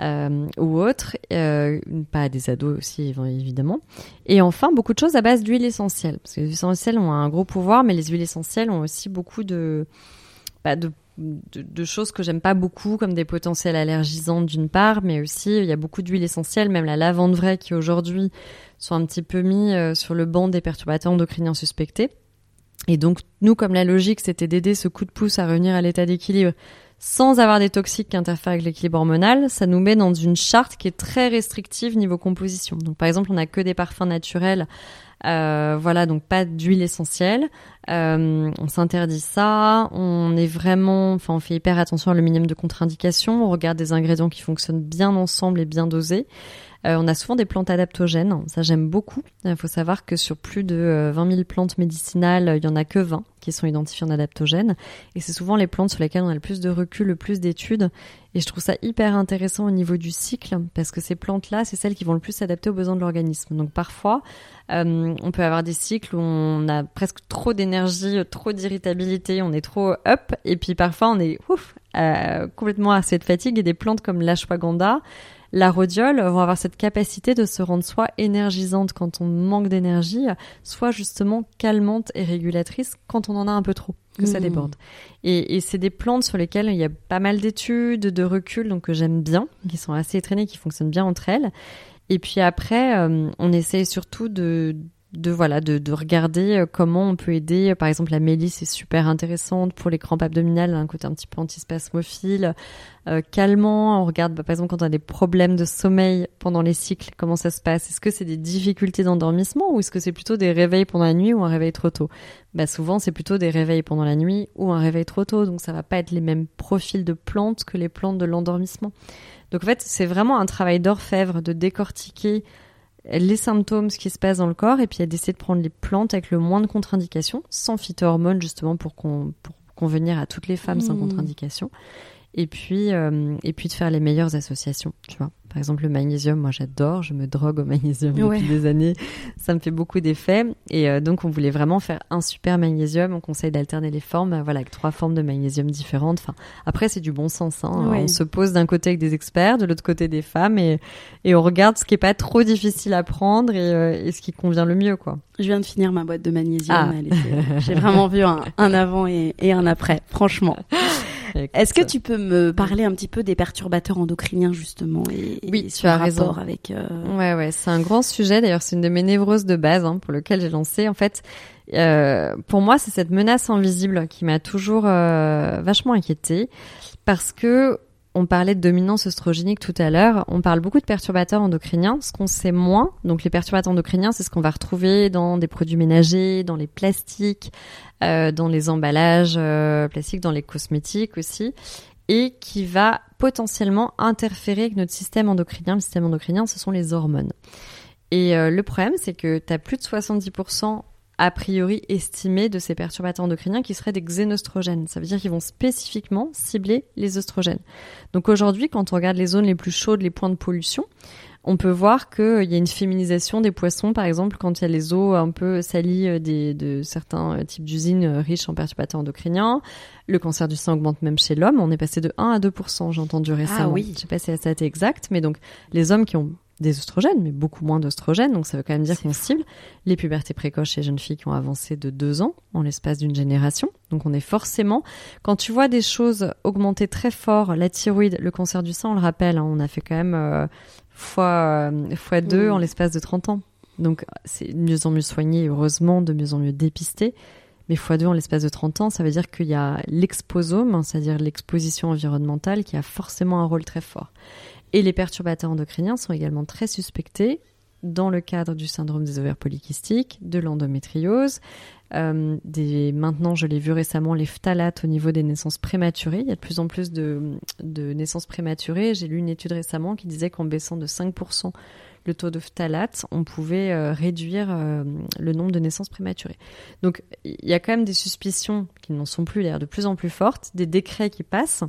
euh, ou autres, euh, pas à des ados aussi évidemment. Et enfin, beaucoup de choses à base d'huile essentielle, parce que les huiles essentielles ont un gros pouvoir, mais les huiles essentielles ont aussi beaucoup de, bah, de, de, choses que j'aime pas beaucoup, comme des potentiels allergisants d'une part, mais aussi il y a beaucoup d'huiles essentielles, même la lavande vraie qui aujourd'hui sont un petit peu mis euh, sur le banc des perturbateurs endocriniens suspectés. Et donc, nous, comme la logique, c'était d'aider ce coup de pouce à revenir à l'état d'équilibre sans avoir des toxiques qui interfèrent avec l'équilibre hormonal, ça nous met dans une charte qui est très restrictive niveau composition. Donc, par exemple, on n'a que des parfums naturels, euh, voilà, donc pas d'huile essentielle. Euh, on s'interdit ça. On est vraiment, enfin, on fait hyper attention au minimum de contre-indications. On regarde des ingrédients qui fonctionnent bien ensemble et bien dosés. Euh, on a souvent des plantes adaptogènes, ça j'aime beaucoup. Il faut savoir que sur plus de euh, 20 000 plantes médicinales, il y en a que 20 qui sont identifiées en adaptogènes. Et c'est souvent les plantes sur lesquelles on a le plus de recul, le plus d'études. Et je trouve ça hyper intéressant au niveau du cycle, parce que ces plantes-là, c'est celles qui vont le plus s'adapter aux besoins de l'organisme. Donc parfois, euh, on peut avoir des cycles où on a presque trop d'énergie, trop d'irritabilité, on est trop up, et puis parfois on est ouf, euh, complètement assez de fatigue. Et des plantes comme l'ashwagandha, la rhodiole vont avoir cette capacité de se rendre soit énergisante quand on manque d'énergie, soit justement calmante et régulatrice quand on en a un peu trop, que ça Mmh. déborde. Et, et c'est des plantes sur lesquelles il y a pas mal d'études, de recul, donc que j'aime bien, qui sont assez traînées, qui fonctionnent bien entre elles. Et puis après, euh, on essaye surtout de de voilà de, de regarder euh, comment on peut aider. Par exemple la mélisse est super intéressante pour les crampes abdominales un côté un petit peu antispasmophile. Euh, calmant on regarde bah, par exemple quand on a des problèmes de sommeil pendant les cycles comment ça se passe? Est-ce que c'est des difficultés d'endormissement ou est-ce que c'est plutôt des réveils pendant la nuit ou un réveil trop tôt? Bah souvent c'est plutôt des réveils pendant la nuit ou un réveil trop tôt. Donc ça va pas être les mêmes profils de plantes que les plantes de l'endormissement. Donc en fait c'est vraiment un travail d'orfèvre de décortiquer les symptômes, ce qui se passe dans le corps, et puis d'essayer de prendre les plantes avec le moins de contre-indications, sans phytohormones justement pour, qu'on pour convenir à toutes les femmes sans Mmh. contre-indication. Et puis, euh, et puis de faire les meilleures associations, tu vois. Par exemple, le magnésium, moi j'adore, je me drogue au magnésium Ouais. depuis des années, ça me fait beaucoup d'effets. Et euh, donc, on voulait vraiment faire un super magnésium. On conseille d'alterner les formes, voilà, avec trois formes de magnésium différentes. Enfin, après, c'est du bon sens. Hein. Ouais. On se pose d'un côté avec des experts, de l'autre côté des femmes, et, et on regarde ce qui est pas trop difficile à prendre et, euh, et ce qui convient le mieux, quoi. Je viens de finir ma boîte de magnésium. Ah. J'ai vraiment vu un, un avant et, et un après, franchement. Est-ce que tu peux me parler un petit peu des perturbateurs endocriniens justement et, Oui, et tu as rapport raison. avec euh, Ouais, ouais, c'est un grand sujet. D'ailleurs, c'est une de mes névroses de base hein, pour lequel j'ai lancé. En fait, euh, pour moi, c'est cette menace invisible qui m'a toujours euh, vachement inquiétée parce que on parlait de dominance oestrogénique tout à l'heure. On parle beaucoup de perturbateurs endocriniens. Ce qu'on sait moins, donc les perturbateurs endocriniens, c'est ce qu'on va retrouver dans des produits ménagers, dans les plastiques, euh, dans les emballages euh, plastiques, dans les cosmétiques aussi, et qui va potentiellement interférer avec notre système endocrinien. Le système endocrinien, ce sont les hormones. Et euh, le problème, c'est que tu as plus de 70% a priori estimé de ces perturbateurs endocriniens qui seraient des xénostrogènes. Ça veut dire qu'ils vont spécifiquement cibler les oestrogènes. Donc aujourd'hui, quand on regarde les zones les plus chaudes, les points de pollution, on peut voir qu'il y a une féminisation des poissons, par exemple, quand il y a les eaux un peu salies euh, des, de certains euh, types d'usines euh, riches en perturbateurs endocriniens. Le cancer du sein augmente même chez l'homme. On est passé de 1 à 2% j'ai entendu récemment. oui. Je sais pas si ça a été exact, mais donc les hommes qui ont des oestrogènes, mais beaucoup moins d'oestrogènes, donc ça veut quand même dire C'est qu'on cible les pubertés précoces chez les jeunes filles qui ont avancé de deux ans en l'espace d'une génération. Donc on est forcément, quand tu vois des choses augmenter très fort, la thyroïde, le cancer du sein, on le rappelle, hein, on a fait quand même euh, fois, euh, fois deux en l'espace de 30 ans. Donc c'est de mieux en mieux soigné, heureusement, de mieux en mieux dépisté. Mais fois deux en l'espace de 30 ans, ça veut dire qu'il y a l'exposome, hein, c'est-à-dire l'exposition environnementale, qui a forcément un rôle très fort. Et les perturbateurs endocriniens sont également très suspectés dans le cadre du syndrome des ovaires polykystiques, de l'endométriose. Euh, des, maintenant, je l'ai vu récemment, les phtalates au niveau des naissances prématurées. Il y a de plus en plus de, de naissances prématurées. J'ai lu une étude récemment qui disait qu'en baissant de 5% le taux de phtalates, on pouvait euh, réduire euh, le nombre de naissances prématurées. Donc, il y a quand même des suspicions qui n'en sont plus d'ailleurs de plus en plus fortes, des décrets qui passent.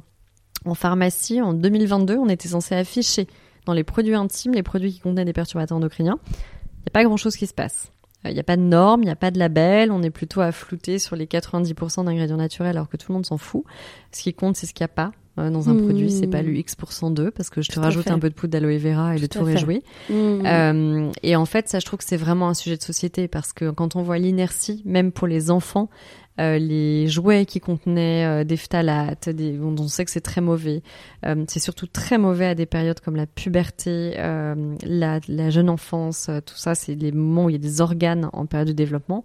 En pharmacie, en 2022, on était censé afficher dans les produits intimes les produits qui contenaient des perturbateurs endocriniens. Il n'y a pas grand-chose qui se passe. Euh, Il n'y a pas de normes, il n'y a pas de label, on est plutôt à flouter sur les 90% d'ingrédients naturels alors que tout le monde s'en fout. Ce qui compte, c'est ce qu'il n'y a pas euh, dans un Mmh. produit, c'est pas le X% d'eux, parce que je te Tout rajoute fait. un peu de poudre d'aloe vera et le Tout tour est joué. Euh, et en fait, ça, je trouve que c'est vraiment un sujet de société parce que quand on voit l'inertie, même pour les enfants, les jouets qui contenaient euh, des phtalates, des, dont on sait que c'est très mauvais, euh, c'est surtout très mauvais à des périodes comme la puberté, euh, la, la jeune enfance, euh, tout ça, c'est les moments où il y a des organes en période de développement.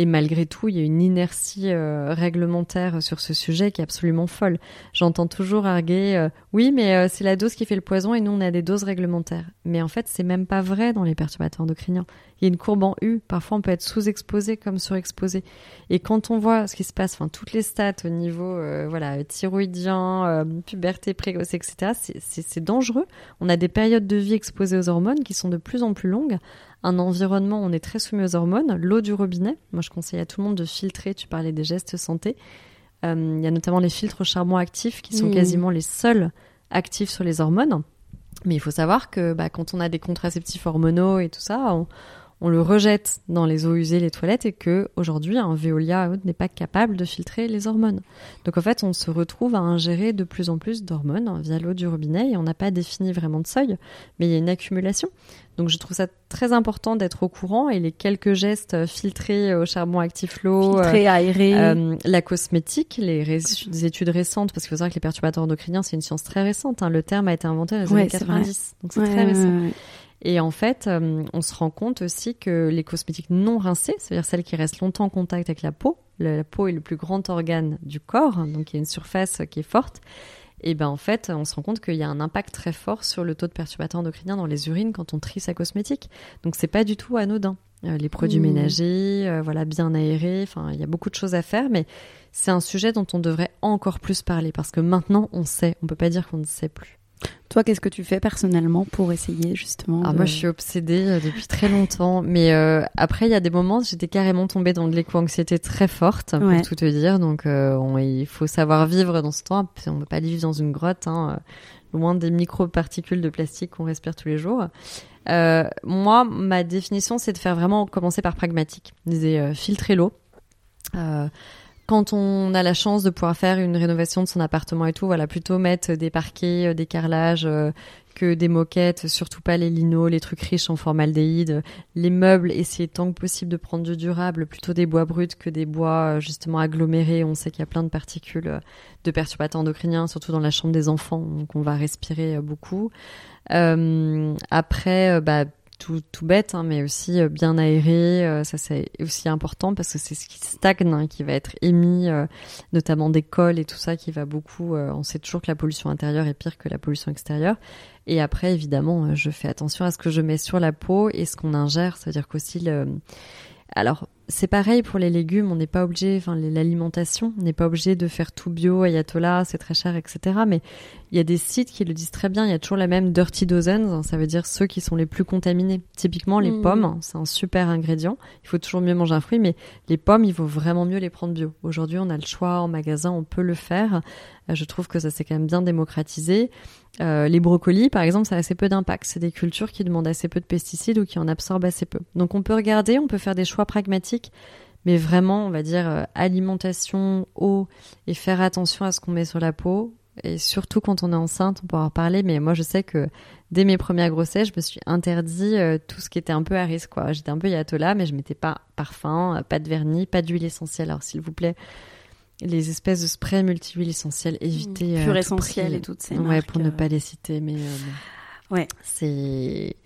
Et malgré tout, il y a une inertie euh, réglementaire sur ce sujet qui est absolument folle. J'entends toujours arguer, euh, oui, mais euh, c'est la dose qui fait le poison et nous, on a des doses réglementaires. Mais en fait, c'est même pas vrai dans les perturbateurs endocriniens. Il y a une courbe en U. Parfois, on peut être sous-exposé comme surexposé. Et quand on voit ce qui se passe, enfin, toutes les stats au niveau, voilà, thyroïdien, puberté précoce, etc., c'est dangereux. On a des périodes de vie exposées aux hormones qui sont de plus en plus longues. Un environnement, où on est très soumis aux hormones. L'eau du robinet. Moi, je conseille à tout le monde de filtrer. Tu parlais des gestes santé. Euh, Il y a notamment les filtres au charbon actifs qui sont Mhm. quasiment les seuls actifs sur les hormones. Mais il faut savoir que bah, quand on a des contraceptifs hormonaux et tout ça, on, on le rejette dans les eaux usées, les toilettes, et que aujourd'hui un Veolia n'est pas capable de filtrer les hormones. Donc en fait, on se retrouve à ingérer de plus en plus d'hormones hein, via l'eau du robinet, et on n'a pas défini vraiment de seuil, mais il y a une accumulation. Donc je trouve ça très important d'être au courant, et les quelques gestes euh, filtrés au charbon actif l'eau, aéré. euh, la cosmétique, les, ré- des études récentes, parce qu'il faut savoir que les perturbateurs endocriniens, c'est une science très récente. hein. Le terme a été inventé dans les Ouais, années c'est 90, donc c'est Ouais, très récent. ouais. Et en fait, euh, on se rend compte aussi que les cosmétiques non rincés, c'est-à-dire celles qui restent longtemps en contact avec la peau, la peau est le plus grand organe du corps, donc il y a une surface qui est forte. Et ben en fait, on se rend compte qu'il y a un impact très fort sur le taux de perturbateurs endocriniens dans les urines quand on trie sa cosmétique. Donc c'est pas du tout anodin. Euh, les produits Mmh. ménagers, euh, voilà, bien aérés, enfin il y a beaucoup de choses à faire, mais c'est un sujet dont on devrait encore plus parler parce que maintenant on sait, on peut pas dire qu'on ne sait plus. Toi, qu'est-ce que tu fais personnellement pour essayer justement Alors de- moi, je suis obsédée euh, depuis très longtemps, mais euh, après, il y a des moments, j'étais carrément tombée dans de l'éco-anxiété très forte, pour Ouais. tout te dire. Donc, euh, on- il faut savoir vivre dans ce temps. On ne peut pas vivre dans une grotte, hein, loin des micro-particules de plastique qu'on respire tous les jours. Euh, moi, ma définition, c'est de faire vraiment commencer par pragmatique. Je disais, filtrer l'eau. Euh, quand on a la chance de pouvoir faire une rénovation de son appartement et tout, voilà, plutôt mettre des parquets, euh, des carrelages, euh, que des moquettes, surtout pas les linos, les trucs riches en formaldéhyde. Les meubles, essayer tant que possible de prendre du durable, plutôt des bois bruts que des bois euh, justement agglomérés. On sait qu'il y a plein de particules, de perturbateurs endocriniens, surtout dans la chambre des enfants, donc on va respirer beaucoup. Après, bah, tout, bête, hein, mais aussi euh, bien aéré, euh, ça c'est aussi important parce que c'est ce qui stagne, hein, qui va être émis, euh, notamment des cols et tout ça, qui va beaucoup. on sait toujours que la pollution intérieure est pire que la pollution extérieure. Et après, évidemment, je fais attention à ce que je mets sur la peau et ce qu'on ingère. Ça veut dire qu'aussi le. Alors, c'est pareil pour les légumes, on n'est pas obligé, enfin l'alimentation, on n'est pas obligé de faire tout bio, ayatollah, c'est très cher, etc. Mais il y a des sites qui le disent très bien, il y a toujours la même dirty dozens, ça veut dire ceux qui sont les plus contaminés. Typiquement les Mhm. pommes, c'est un super ingrédient, il faut toujours mieux manger un fruit, mais les pommes, il vaut vraiment mieux les prendre bio. Aujourd'hui, on a le choix en magasin, on peut le faire. Euh, Je trouve que ça s'est quand même bien démocratisé. Euh, les brocolis, par exemple, ça a assez peu d'impact. C'est des cultures qui demandent assez peu de pesticides ou qui en absorbent assez peu. Donc on peut regarder, on peut faire des choix pragmatiques, mais vraiment, on va dire euh, alimentation, eau et faire attention à ce qu'on met sur la peau. Et surtout quand on est enceinte, on pourra en parler. Mais moi, je sais que dès mes premières grossesses, je me suis interdit euh, tout ce qui était un peu à risque. J'étais un peu yatola, mais je mettais pas parfum, pas de vernis, pas d'huile essentielle. Alors s'il vous plaît, les espèces de sprays multi-huiles essentielles, évitez. euh, à Pure tout essentielle prix. et toutes ces Ouais, marques, pour ne euh, pas les citer, mais euh. Ouais. c'est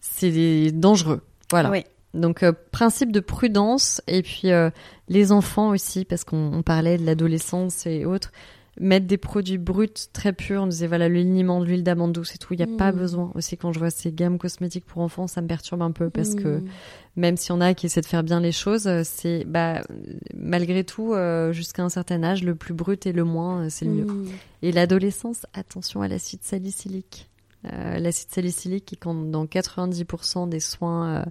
c'est dangereux. Voilà. Ouais. Donc euh, principe de prudence et puis euh, les enfants aussi parce qu'on on parlait de l'adolescence et autres mettre des produits bruts très purs on disait voilà le liniment l'huile d'amande douce et tout il n'y a pas Mm. besoin aussi quand je vois ces gammes cosmétiques pour enfants ça me perturbe un peu parce que Mm. même si on a qui essaie de faire bien les choses euh, c'est bah malgré tout euh, jusqu'à un certain âge le plus brut et le moins euh, c'est le mieux Mm. et l'adolescence, attention à l'acide salicylique. Euh, l'acide salicylique qui compte dans 90% des soins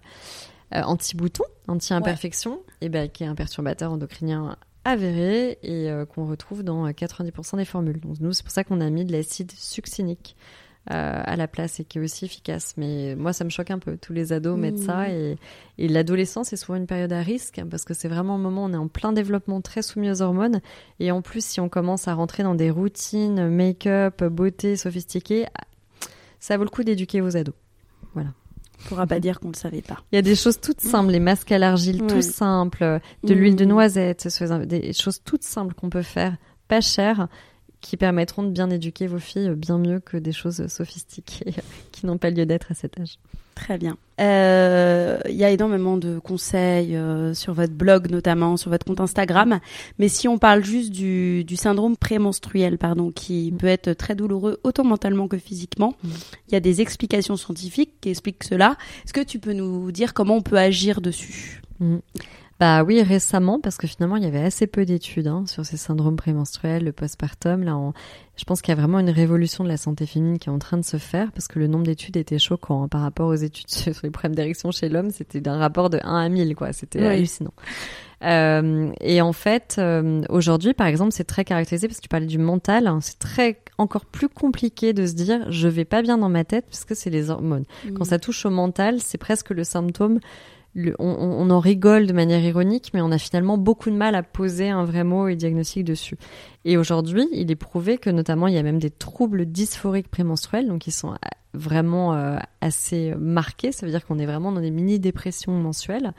euh, anti-boutons, anti-imperfection, et ben, qui est un perturbateur endocrinien avéré et euh, qu'on retrouve dans euh, 90% des formules. Donc nous, c'est pour ça qu'on a mis de l'acide succinique euh, à la place et qui est aussi efficace. Mais moi, ça me choque un peu. Tous les ados mettent Mhm. ça et, et l'adolescence est souvent une période à risque hein, parce que c'est vraiment un moment où on est en plein développement, très soumis aux hormones. Et en plus, si on commence à rentrer dans des routines, make-up, beauté sophistiquée, ça vaut le coup d'éduquer vos ados. On pourra pas dire qu'on le savait pas. Il y a des choses toutes simples, les masques à l'argile, Ouais. tout simples, de Mm. l'huile de noisette, des choses toutes simples qu'on peut faire, pas chères, qui permettront de bien éduquer vos filles bien mieux que des choses sophistiquées qui n'ont pas lieu d'être à cet âge. Très bien. Euh, Il y a énormément de conseils euh, sur votre blog, notamment sur votre compte Instagram. Mais si on parle juste du, du syndrome prémenstruel, pardon, qui Mm. peut être très douloureux autant mentalement que physiquement, il Mm. y a des explications scientifiques qui expliquent cela. Est-ce que tu peux nous dire comment on peut agir dessus? Bah oui, récemment, parce que finalement, il y avait assez peu d'études hein, sur ces syndromes prémenstruels, le postpartum. Là, on- je pense qu'il y a vraiment une révolution de la santé féminine qui est en train de se faire, parce que le nombre d'études était choquant hein, par rapport aux études sur les problèmes d'érection chez l'homme. C'était d'un rapport de 1 à 1000, quoi. C'était Oui. hallucinant. Euh, et en fait, euh, aujourd'hui, par exemple, c'est très caractérisé parce que tu parlais du mental. hein, c'est très encore plus compliqué de se dire je vais pas bien dans ma tête parce que c'est les hormones. Quand ça touche au mental, c'est presque le symptôme. On, en rigole de manière ironique, mais on a finalement beaucoup de mal à poser un vrai mot et diagnostic dessus. Et aujourd'hui, il est prouvé que notamment il y a même des troubles dysphoriques prémenstruels, donc qui sont euh, vraiment euh, assez marqués. Ça veut dire qu'on est vraiment dans des mini dépressions mensuelles,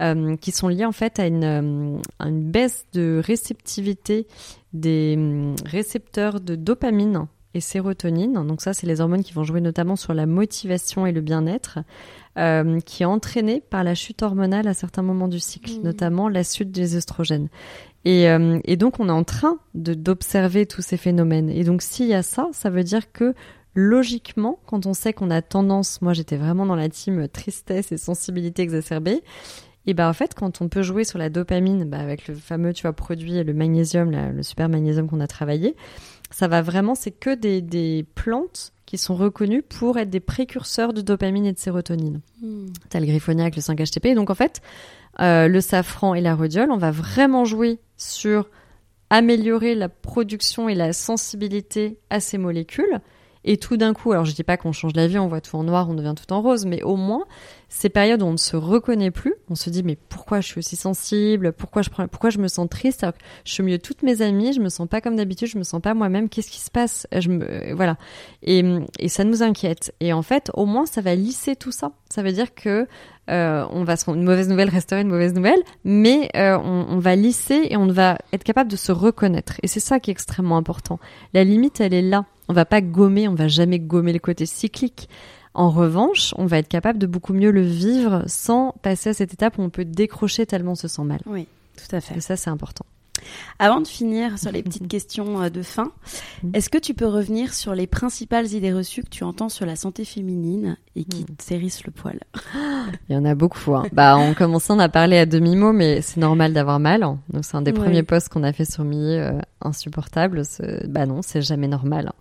euh, qui sont liées en fait à une, à une baisse de réceptivité des hum, récepteurs de dopamine et sérotonine. Donc ça, c'est les hormones qui vont jouer notamment sur la motivation et le bien-être, euh, qui est entraînée par la chute hormonale à certains moments du cycle, Mhm. notamment la chute des œstrogènes. Et, euh, et donc, on est en train d'observer tous ces phénomènes. Et donc, s'il y a ça, ça veut dire que logiquement, quand on sait qu'on a tendance, moi j'étais vraiment dans la team tristesse et sensibilité exacerbée, et ben en fait, quand on peut jouer sur la dopamine, bah, avec le fameux tu vois produit, le magnésium, le super magnésium qu'on a travaillé, ça va vraiment, c'est que des, des plantes qui sont reconnues pour être des précurseurs de dopamine et de sérotonine. T'as le griffoniac, le 5-HTP. Donc en fait, euh, le safran et la rhodiole, on va vraiment jouer sur améliorer la production et la sensibilité à ces molécules. Et tout d'un coup, alors je dis pas qu'on change la vie, on voit tout en noir, on devient tout en rose, mais au moins ces périodes où on ne se reconnaît plus, on se dit mais pourquoi je suis aussi sensible, pourquoi je pourquoi je me sens triste, alors que je suis mieux toutes mes amies, je me sens pas comme d'habitude, je me sens pas moi-même, qu'est-ce qui se passe, je me, euh, voilà, et, ça nous inquiète. Et en fait, au moins ça va lisser tout ça. Ça veut dire que euh, on va se- une mauvaise nouvelle resterait une mauvaise nouvelle, mais euh, on va lisser et on va être capable de se reconnaître. Et c'est ça qui est extrêmement important. La limite, elle est là. On va pas gommer, on va jamais gommer le côté cyclique. En revanche, on va être capable de beaucoup mieux le vivre sans passer à cette étape où on peut décrocher tellement on se sent mal. Oui, tout à fait. Et ça, c'est important. Avant de finir sur les petites questions euh, de fin, Mhm. est-ce que tu peux revenir sur les principales idées reçues que tu entends sur la santé féminine et qui Mhm. te le poil? Il y en a beaucoup. hein. bah, en commençant, on a parlé à demi-mot, mais c'est normal d'avoir mal. hein. Donc, c'est un des Ouais. premiers posts qu'on a fait sur Millet, euh, insupportable. Ce- Bah non, c'est jamais normal. hein.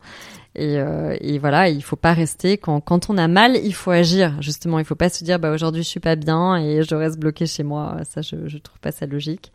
Et, euh, et voilà, il faut pas rester quand quand on a mal, il faut agir. Justement, il faut pas se dire bah aujourd'hui je suis pas bien et je reste bloqué chez moi. Ça, je je trouve pas ça logique.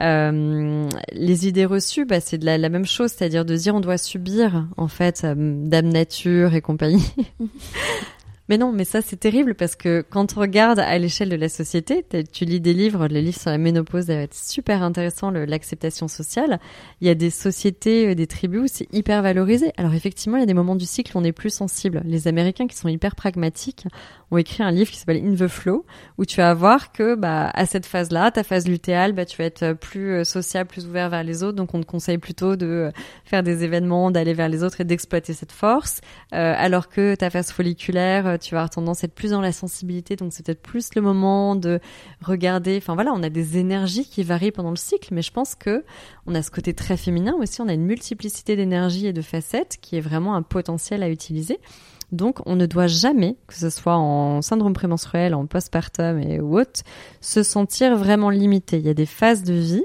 Euh, les idées reçues, bah, c'est de la, la même chose, c'est-à-dire de dire on doit subir en fait euh, Dame Nature et compagnie. Mais non, mais ça c'est terrible parce que quand on regarde à l'échelle de la société, tu lis des livres, le livre sur la ménopause va être super intéressant, l'acceptation sociale. Il y a des sociétés, euh, des tribus où c'est hyper valorisé. Alors effectivement, il y a des moments du cycle où on est plus sensible. Les Américains qui sont hyper pragmatiques ont écrit un livre qui s'appelle In the Flow où tu vas voir que bah à cette phase-là, ta phase lutéale, bah tu vas être plus euh, sociable, plus ouvert vers les autres. Donc on te conseille plutôt de euh, faire des événements, d'aller vers les autres et d'exploiter cette force. Euh, alors que ta phase folliculaire, euh, tu vas avoir tendance à être plus dans la sensibilité, donc c'est peut-être plus le moment de regarder. Enfin voilà, on a des énergies qui varient pendant le cycle, mais je pense que on a ce côté très féminin aussi, on a une multiplicité d'énergies et de facettes qui est vraiment un potentiel à utiliser. Donc, on ne doit jamais, que ce soit en syndrome prémenstruel, en postpartum et ou autre, se sentir vraiment limité. Il y a des phases de vie.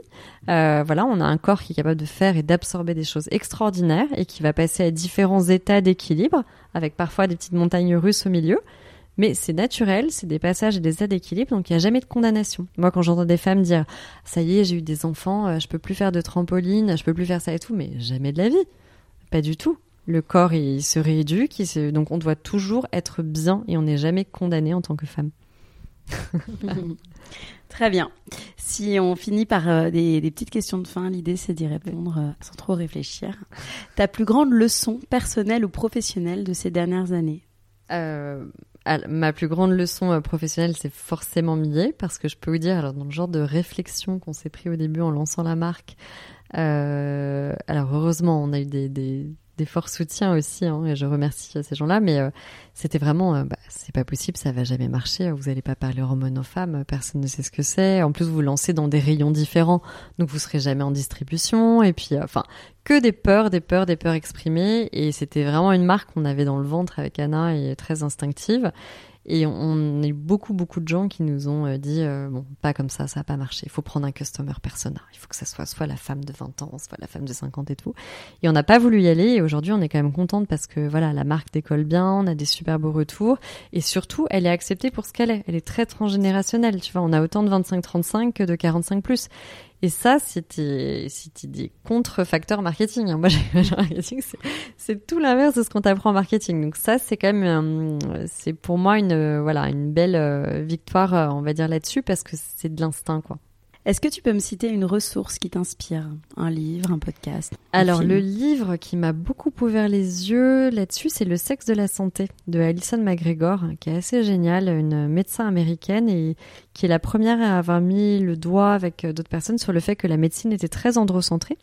Euh, voilà, on a un corps qui est capable de faire et d'absorber des choses extraordinaires et qui va passer à différents états d'équilibre, avec parfois des petites montagnes russes au milieu. Mais c'est naturel, c'est des passages et des états d'équilibre, donc il n'y a jamais de condamnation. Moi, quand j'entends des femmes dire « ça y est, j'ai eu des enfants, euh, je peux plus faire de trampoline, je peux plus faire ça et tout », mais jamais de la vie. Pas du tout. Le corps, il se rééduque, il se- donc on doit toujours être bien et on n'est jamais condamné en tant que femme. Très bien. Si on finit par euh, des, des petites questions de fin, l'idée c'est d'y répondre euh, sans trop réfléchir. Ta plus grande leçon personnelle ou professionnelle de ces dernières années? Euh, ma plus grande leçon professionnelle, c'est forcément Millet, parce que je peux vous dire, alors dans le genre de réflexion qu'on s'est pris au début en lançant la marque, alors heureusement, on a eu des, des, des forts soutiens aussi, hein, et je remercie ces gens-là, mais euh, c'était vraiment, euh, bah, c'est pas possible, ça va jamais marcher, vous allez pas parler hormones aux femmes, personne ne sait ce que c'est, en plus vous lancez dans des rayons différents, donc vous serez jamais en distribution, et puis, euh, enfin, que des peurs, des peurs, des peurs exprimées. Et c'était vraiment une marque qu'on avait dans le ventre avec Anna et très instinctive. Et on, on a eu beaucoup, beaucoup de gens qui nous ont euh, dit euh, bon, pas comme ça, ça va pas marcher. Il faut prendre un customer persona. Il faut que ça soit soit la femme de 20 ans, soit la femme de 50 et tout. Et on n'a pas voulu y aller. Et aujourd'hui, on est quand même contente parce que voilà, la marque décolle bien, on a des super beaux retours. Et surtout, elle est acceptée pour ce qu'elle est. Elle est très transgénérationnelle. Tu vois, on a autant de 25-35 que de 45+. Et ça, c'était c'était des contre-facteurs marketing. hein. Moi, j'ai marketing, c'est tout l'inverse de ce qu'on t'apprend en marketing. Donc ça, c'est quand même, euh, c'est pour moi une euh, voilà une belle euh, victoire, on va dire là-dessus, parce que c'est de l'instinct, quoi. Est-ce que tu peux me citer une ressource qui t'inspire? Un livre, un podcast un Alors film? le livre qui m'a beaucoup ouvert les yeux là-dessus, c'est Le sexe de la santé de Alison McGregor, qui est assez géniale, une médecin américaine et qui est la première à avoir mis le doigt avec euh, d'autres personnes sur le fait que la médecine était très androcentrée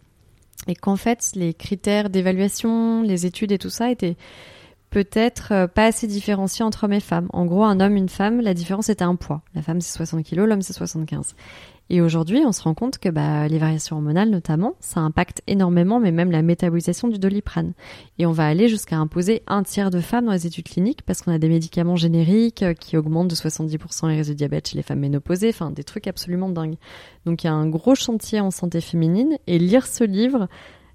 et qu'en fait les critères d'évaluation, les études et tout ça étaient peut-être euh, pas assez différenciés entre hommes et femmes. En gros, un homme, une femme, la différence était un poids. La femme c'est 60 kilos, l'homme c'est 75. Et aujourd'hui, on se rend compte que bah, les variations hormonales, notamment, ça impacte énormément, mais même la métabolisation du doliprane. Et on va aller jusqu'à imposer un tiers de femmes dans les études cliniques parce qu'on a des médicaments génériques euh, qui augmentent de 70% les risques de diabète chez les femmes ménopausées, enfin des trucs absolument dingues. Donc il y a un gros chantier en santé féminine et lire ce livre,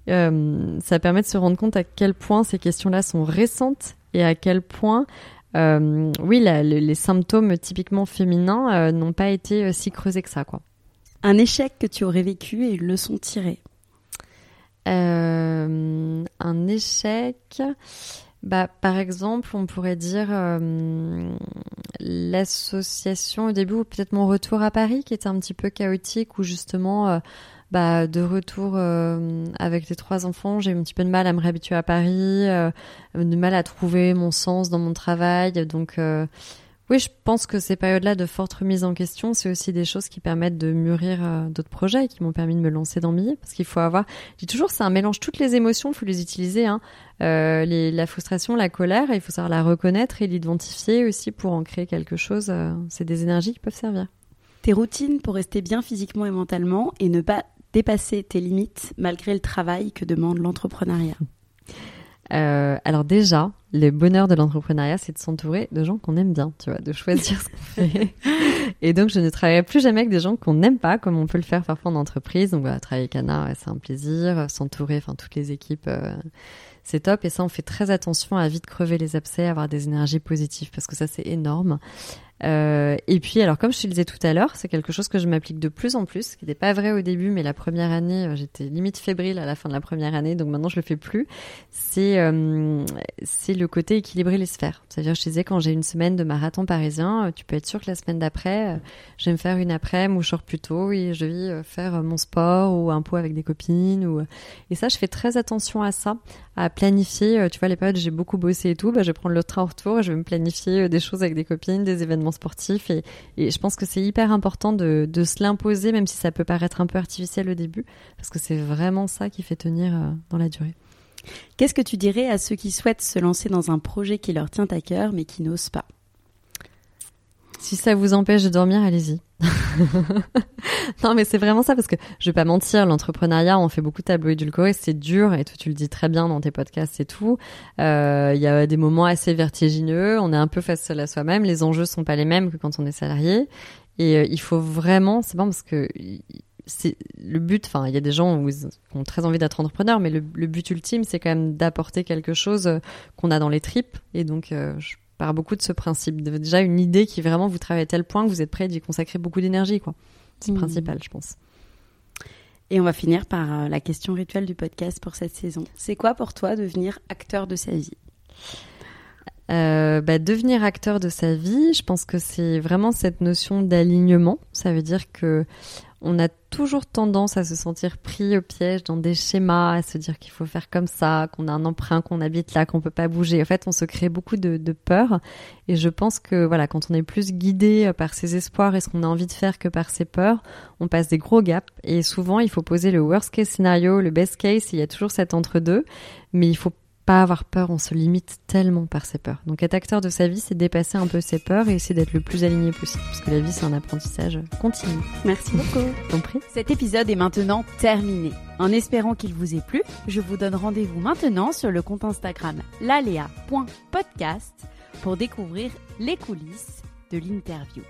euh, ça permet de se rendre compte à quel point ces questions-là sont récentes et à quel point, euh, oui, la- le- les symptômes typiquement féminins n'ont pas été si creusés que ça, quoi. Un échec que tu aurais vécu et une leçon tirée. Euh, un échec, bah, par exemple, on pourrait dire euh, l'association au début, ou peut-être mon retour à Paris, qui était un petit peu chaotique, où justement, euh, bah, de retour avec les trois enfants, j'ai eu un petit peu de mal à me réhabituer à Paris, de mal à trouver mon sens dans mon travail. Donc, oui, je pense que ces périodes-là de forte remise en question, c'est aussi des choses qui permettent de mûrir euh, d'autres projets et qui m'ont permis de me lancer dans Millet. Parce qu'il faut avoir, je dis toujours, c'est un mélange, toutes les émotions, il faut les utiliser. Hein. Euh, les, la frustration, la colère, il faut savoir la reconnaître et l'identifier aussi pour en créer quelque chose. euh, c'est des énergies qui peuvent servir. Tes routines pour rester bien physiquement et mentalement et ne pas dépasser tes limites malgré le travail que demande l'entrepreneuriat? Alors déjà, le bonheur de l'entrepreneuriat, c'est de s'entourer de gens qu'on aime bien, tu vois, de choisir ce qu'on fait. Et donc, je ne travaillerai plus jamais avec des gens qu'on n'aime pas, comme on peut le faire parfois en entreprise. Donc, voilà, travailler avec Anna, ouais, c'est un plaisir. S'entourer, enfin, toutes les équipes, euh, c'est top. Et ça, on fait très attention à vite crever les abcès, avoir des énergies positives, parce que ça, c'est énorme. Euh, et puis, alors, comme je te le disais tout à l'heure, c'est quelque chose que je m'applique de plus en plus, ce qui n'était pas vrai au début, mais la première année, euh, j'étais limite fébrile à la fin de la première année, donc maintenant, je le fais plus. C'est euh, c'est le côté équilibrer les sphères. C'est-à-dire, je te disais, quand j'ai une semaine de marathon parisien, euh, tu peux être sûr que la semaine d'après, je vais me faire une après-midi où je plus tôt et je vais faire mon sport ou un pot avec des copines. Ou... Et ça, je fais très attention à ça, à planifier. Tu vois, les périodes j'ai beaucoup bossé et tout, bah, je vais prendre le train en retour et je vais me planifier des choses avec des copines, des événements sportifs. Et, et je pense que c'est hyper important de, de se l'imposer, même si ça peut paraître un peu artificiel au début, parce que c'est vraiment ça qui fait tenir euh, dans la durée. Qu'est-ce que tu dirais à ceux qui souhaitent se lancer dans un projet qui leur tient à cœur mais qui n'osent pas? Si ça vous empêche de dormir, allez-y. non, mais c'est vraiment ça parce que je vais pas mentir, l'entrepreneuriat, on fait beaucoup de tableaux édulcorés, c'est dur et toi tu le dis très bien dans tes podcasts et tout. Euh, Il y a des moments assez vertigineux, on est un peu face seul à soi-même, les enjeux sont pas les mêmes que quand on est salarié et euh, il faut vraiment, c'est bon parce que c'est le but. Enfin, il y a des gens ils ont très envie d'être entrepreneurs, mais le, but ultime, c'est quand même d'apporter quelque chose euh, qu'on a dans les tripes et donc euh, je pars beaucoup de ce principe, déjà une idée qui vraiment vous travaille à tel point que vous êtes prêt d'y consacrer beaucoup d'énergie, quoi. C'est Mhm. principal, je pense. Et on va finir par euh, la question rituelle du podcast pour cette saison. C'est quoi pour toi devenir acteur de sa vie? Euh, bah, devenir acteur de sa vie, je pense que c'est vraiment cette notion d'alignement. Ça veut dire que on a toujours tendance à se sentir pris au piège dans des schémas, à se dire qu'il faut faire comme ça, qu'on a un emprunt, qu'on habite là, qu'on peut pas bouger. En fait, on se crée beaucoup de, peur. Et je pense que voilà, quand on est plus guidé par ses espoirs et ce qu'on a envie de faire que par ses peurs, on passe des gros gaps. Et souvent, il faut poser le worst case scénario, le best case. Il y a toujours cet entre deux, mais il faut pas avoir peur, on se limite tellement par ses peurs. Donc être acteur de sa vie, c'est dépasser un peu ses peurs et essayer d'être le plus aligné possible, parce que la vie, c'est un apprentissage continu. Merci beaucoup. Compris Cet épisode est maintenant terminé. En espérant qu'il vous ait plu, je vous donne rendez-vous maintenant sur le compte Instagram lalea.podcast pour découvrir les coulisses de l'interview.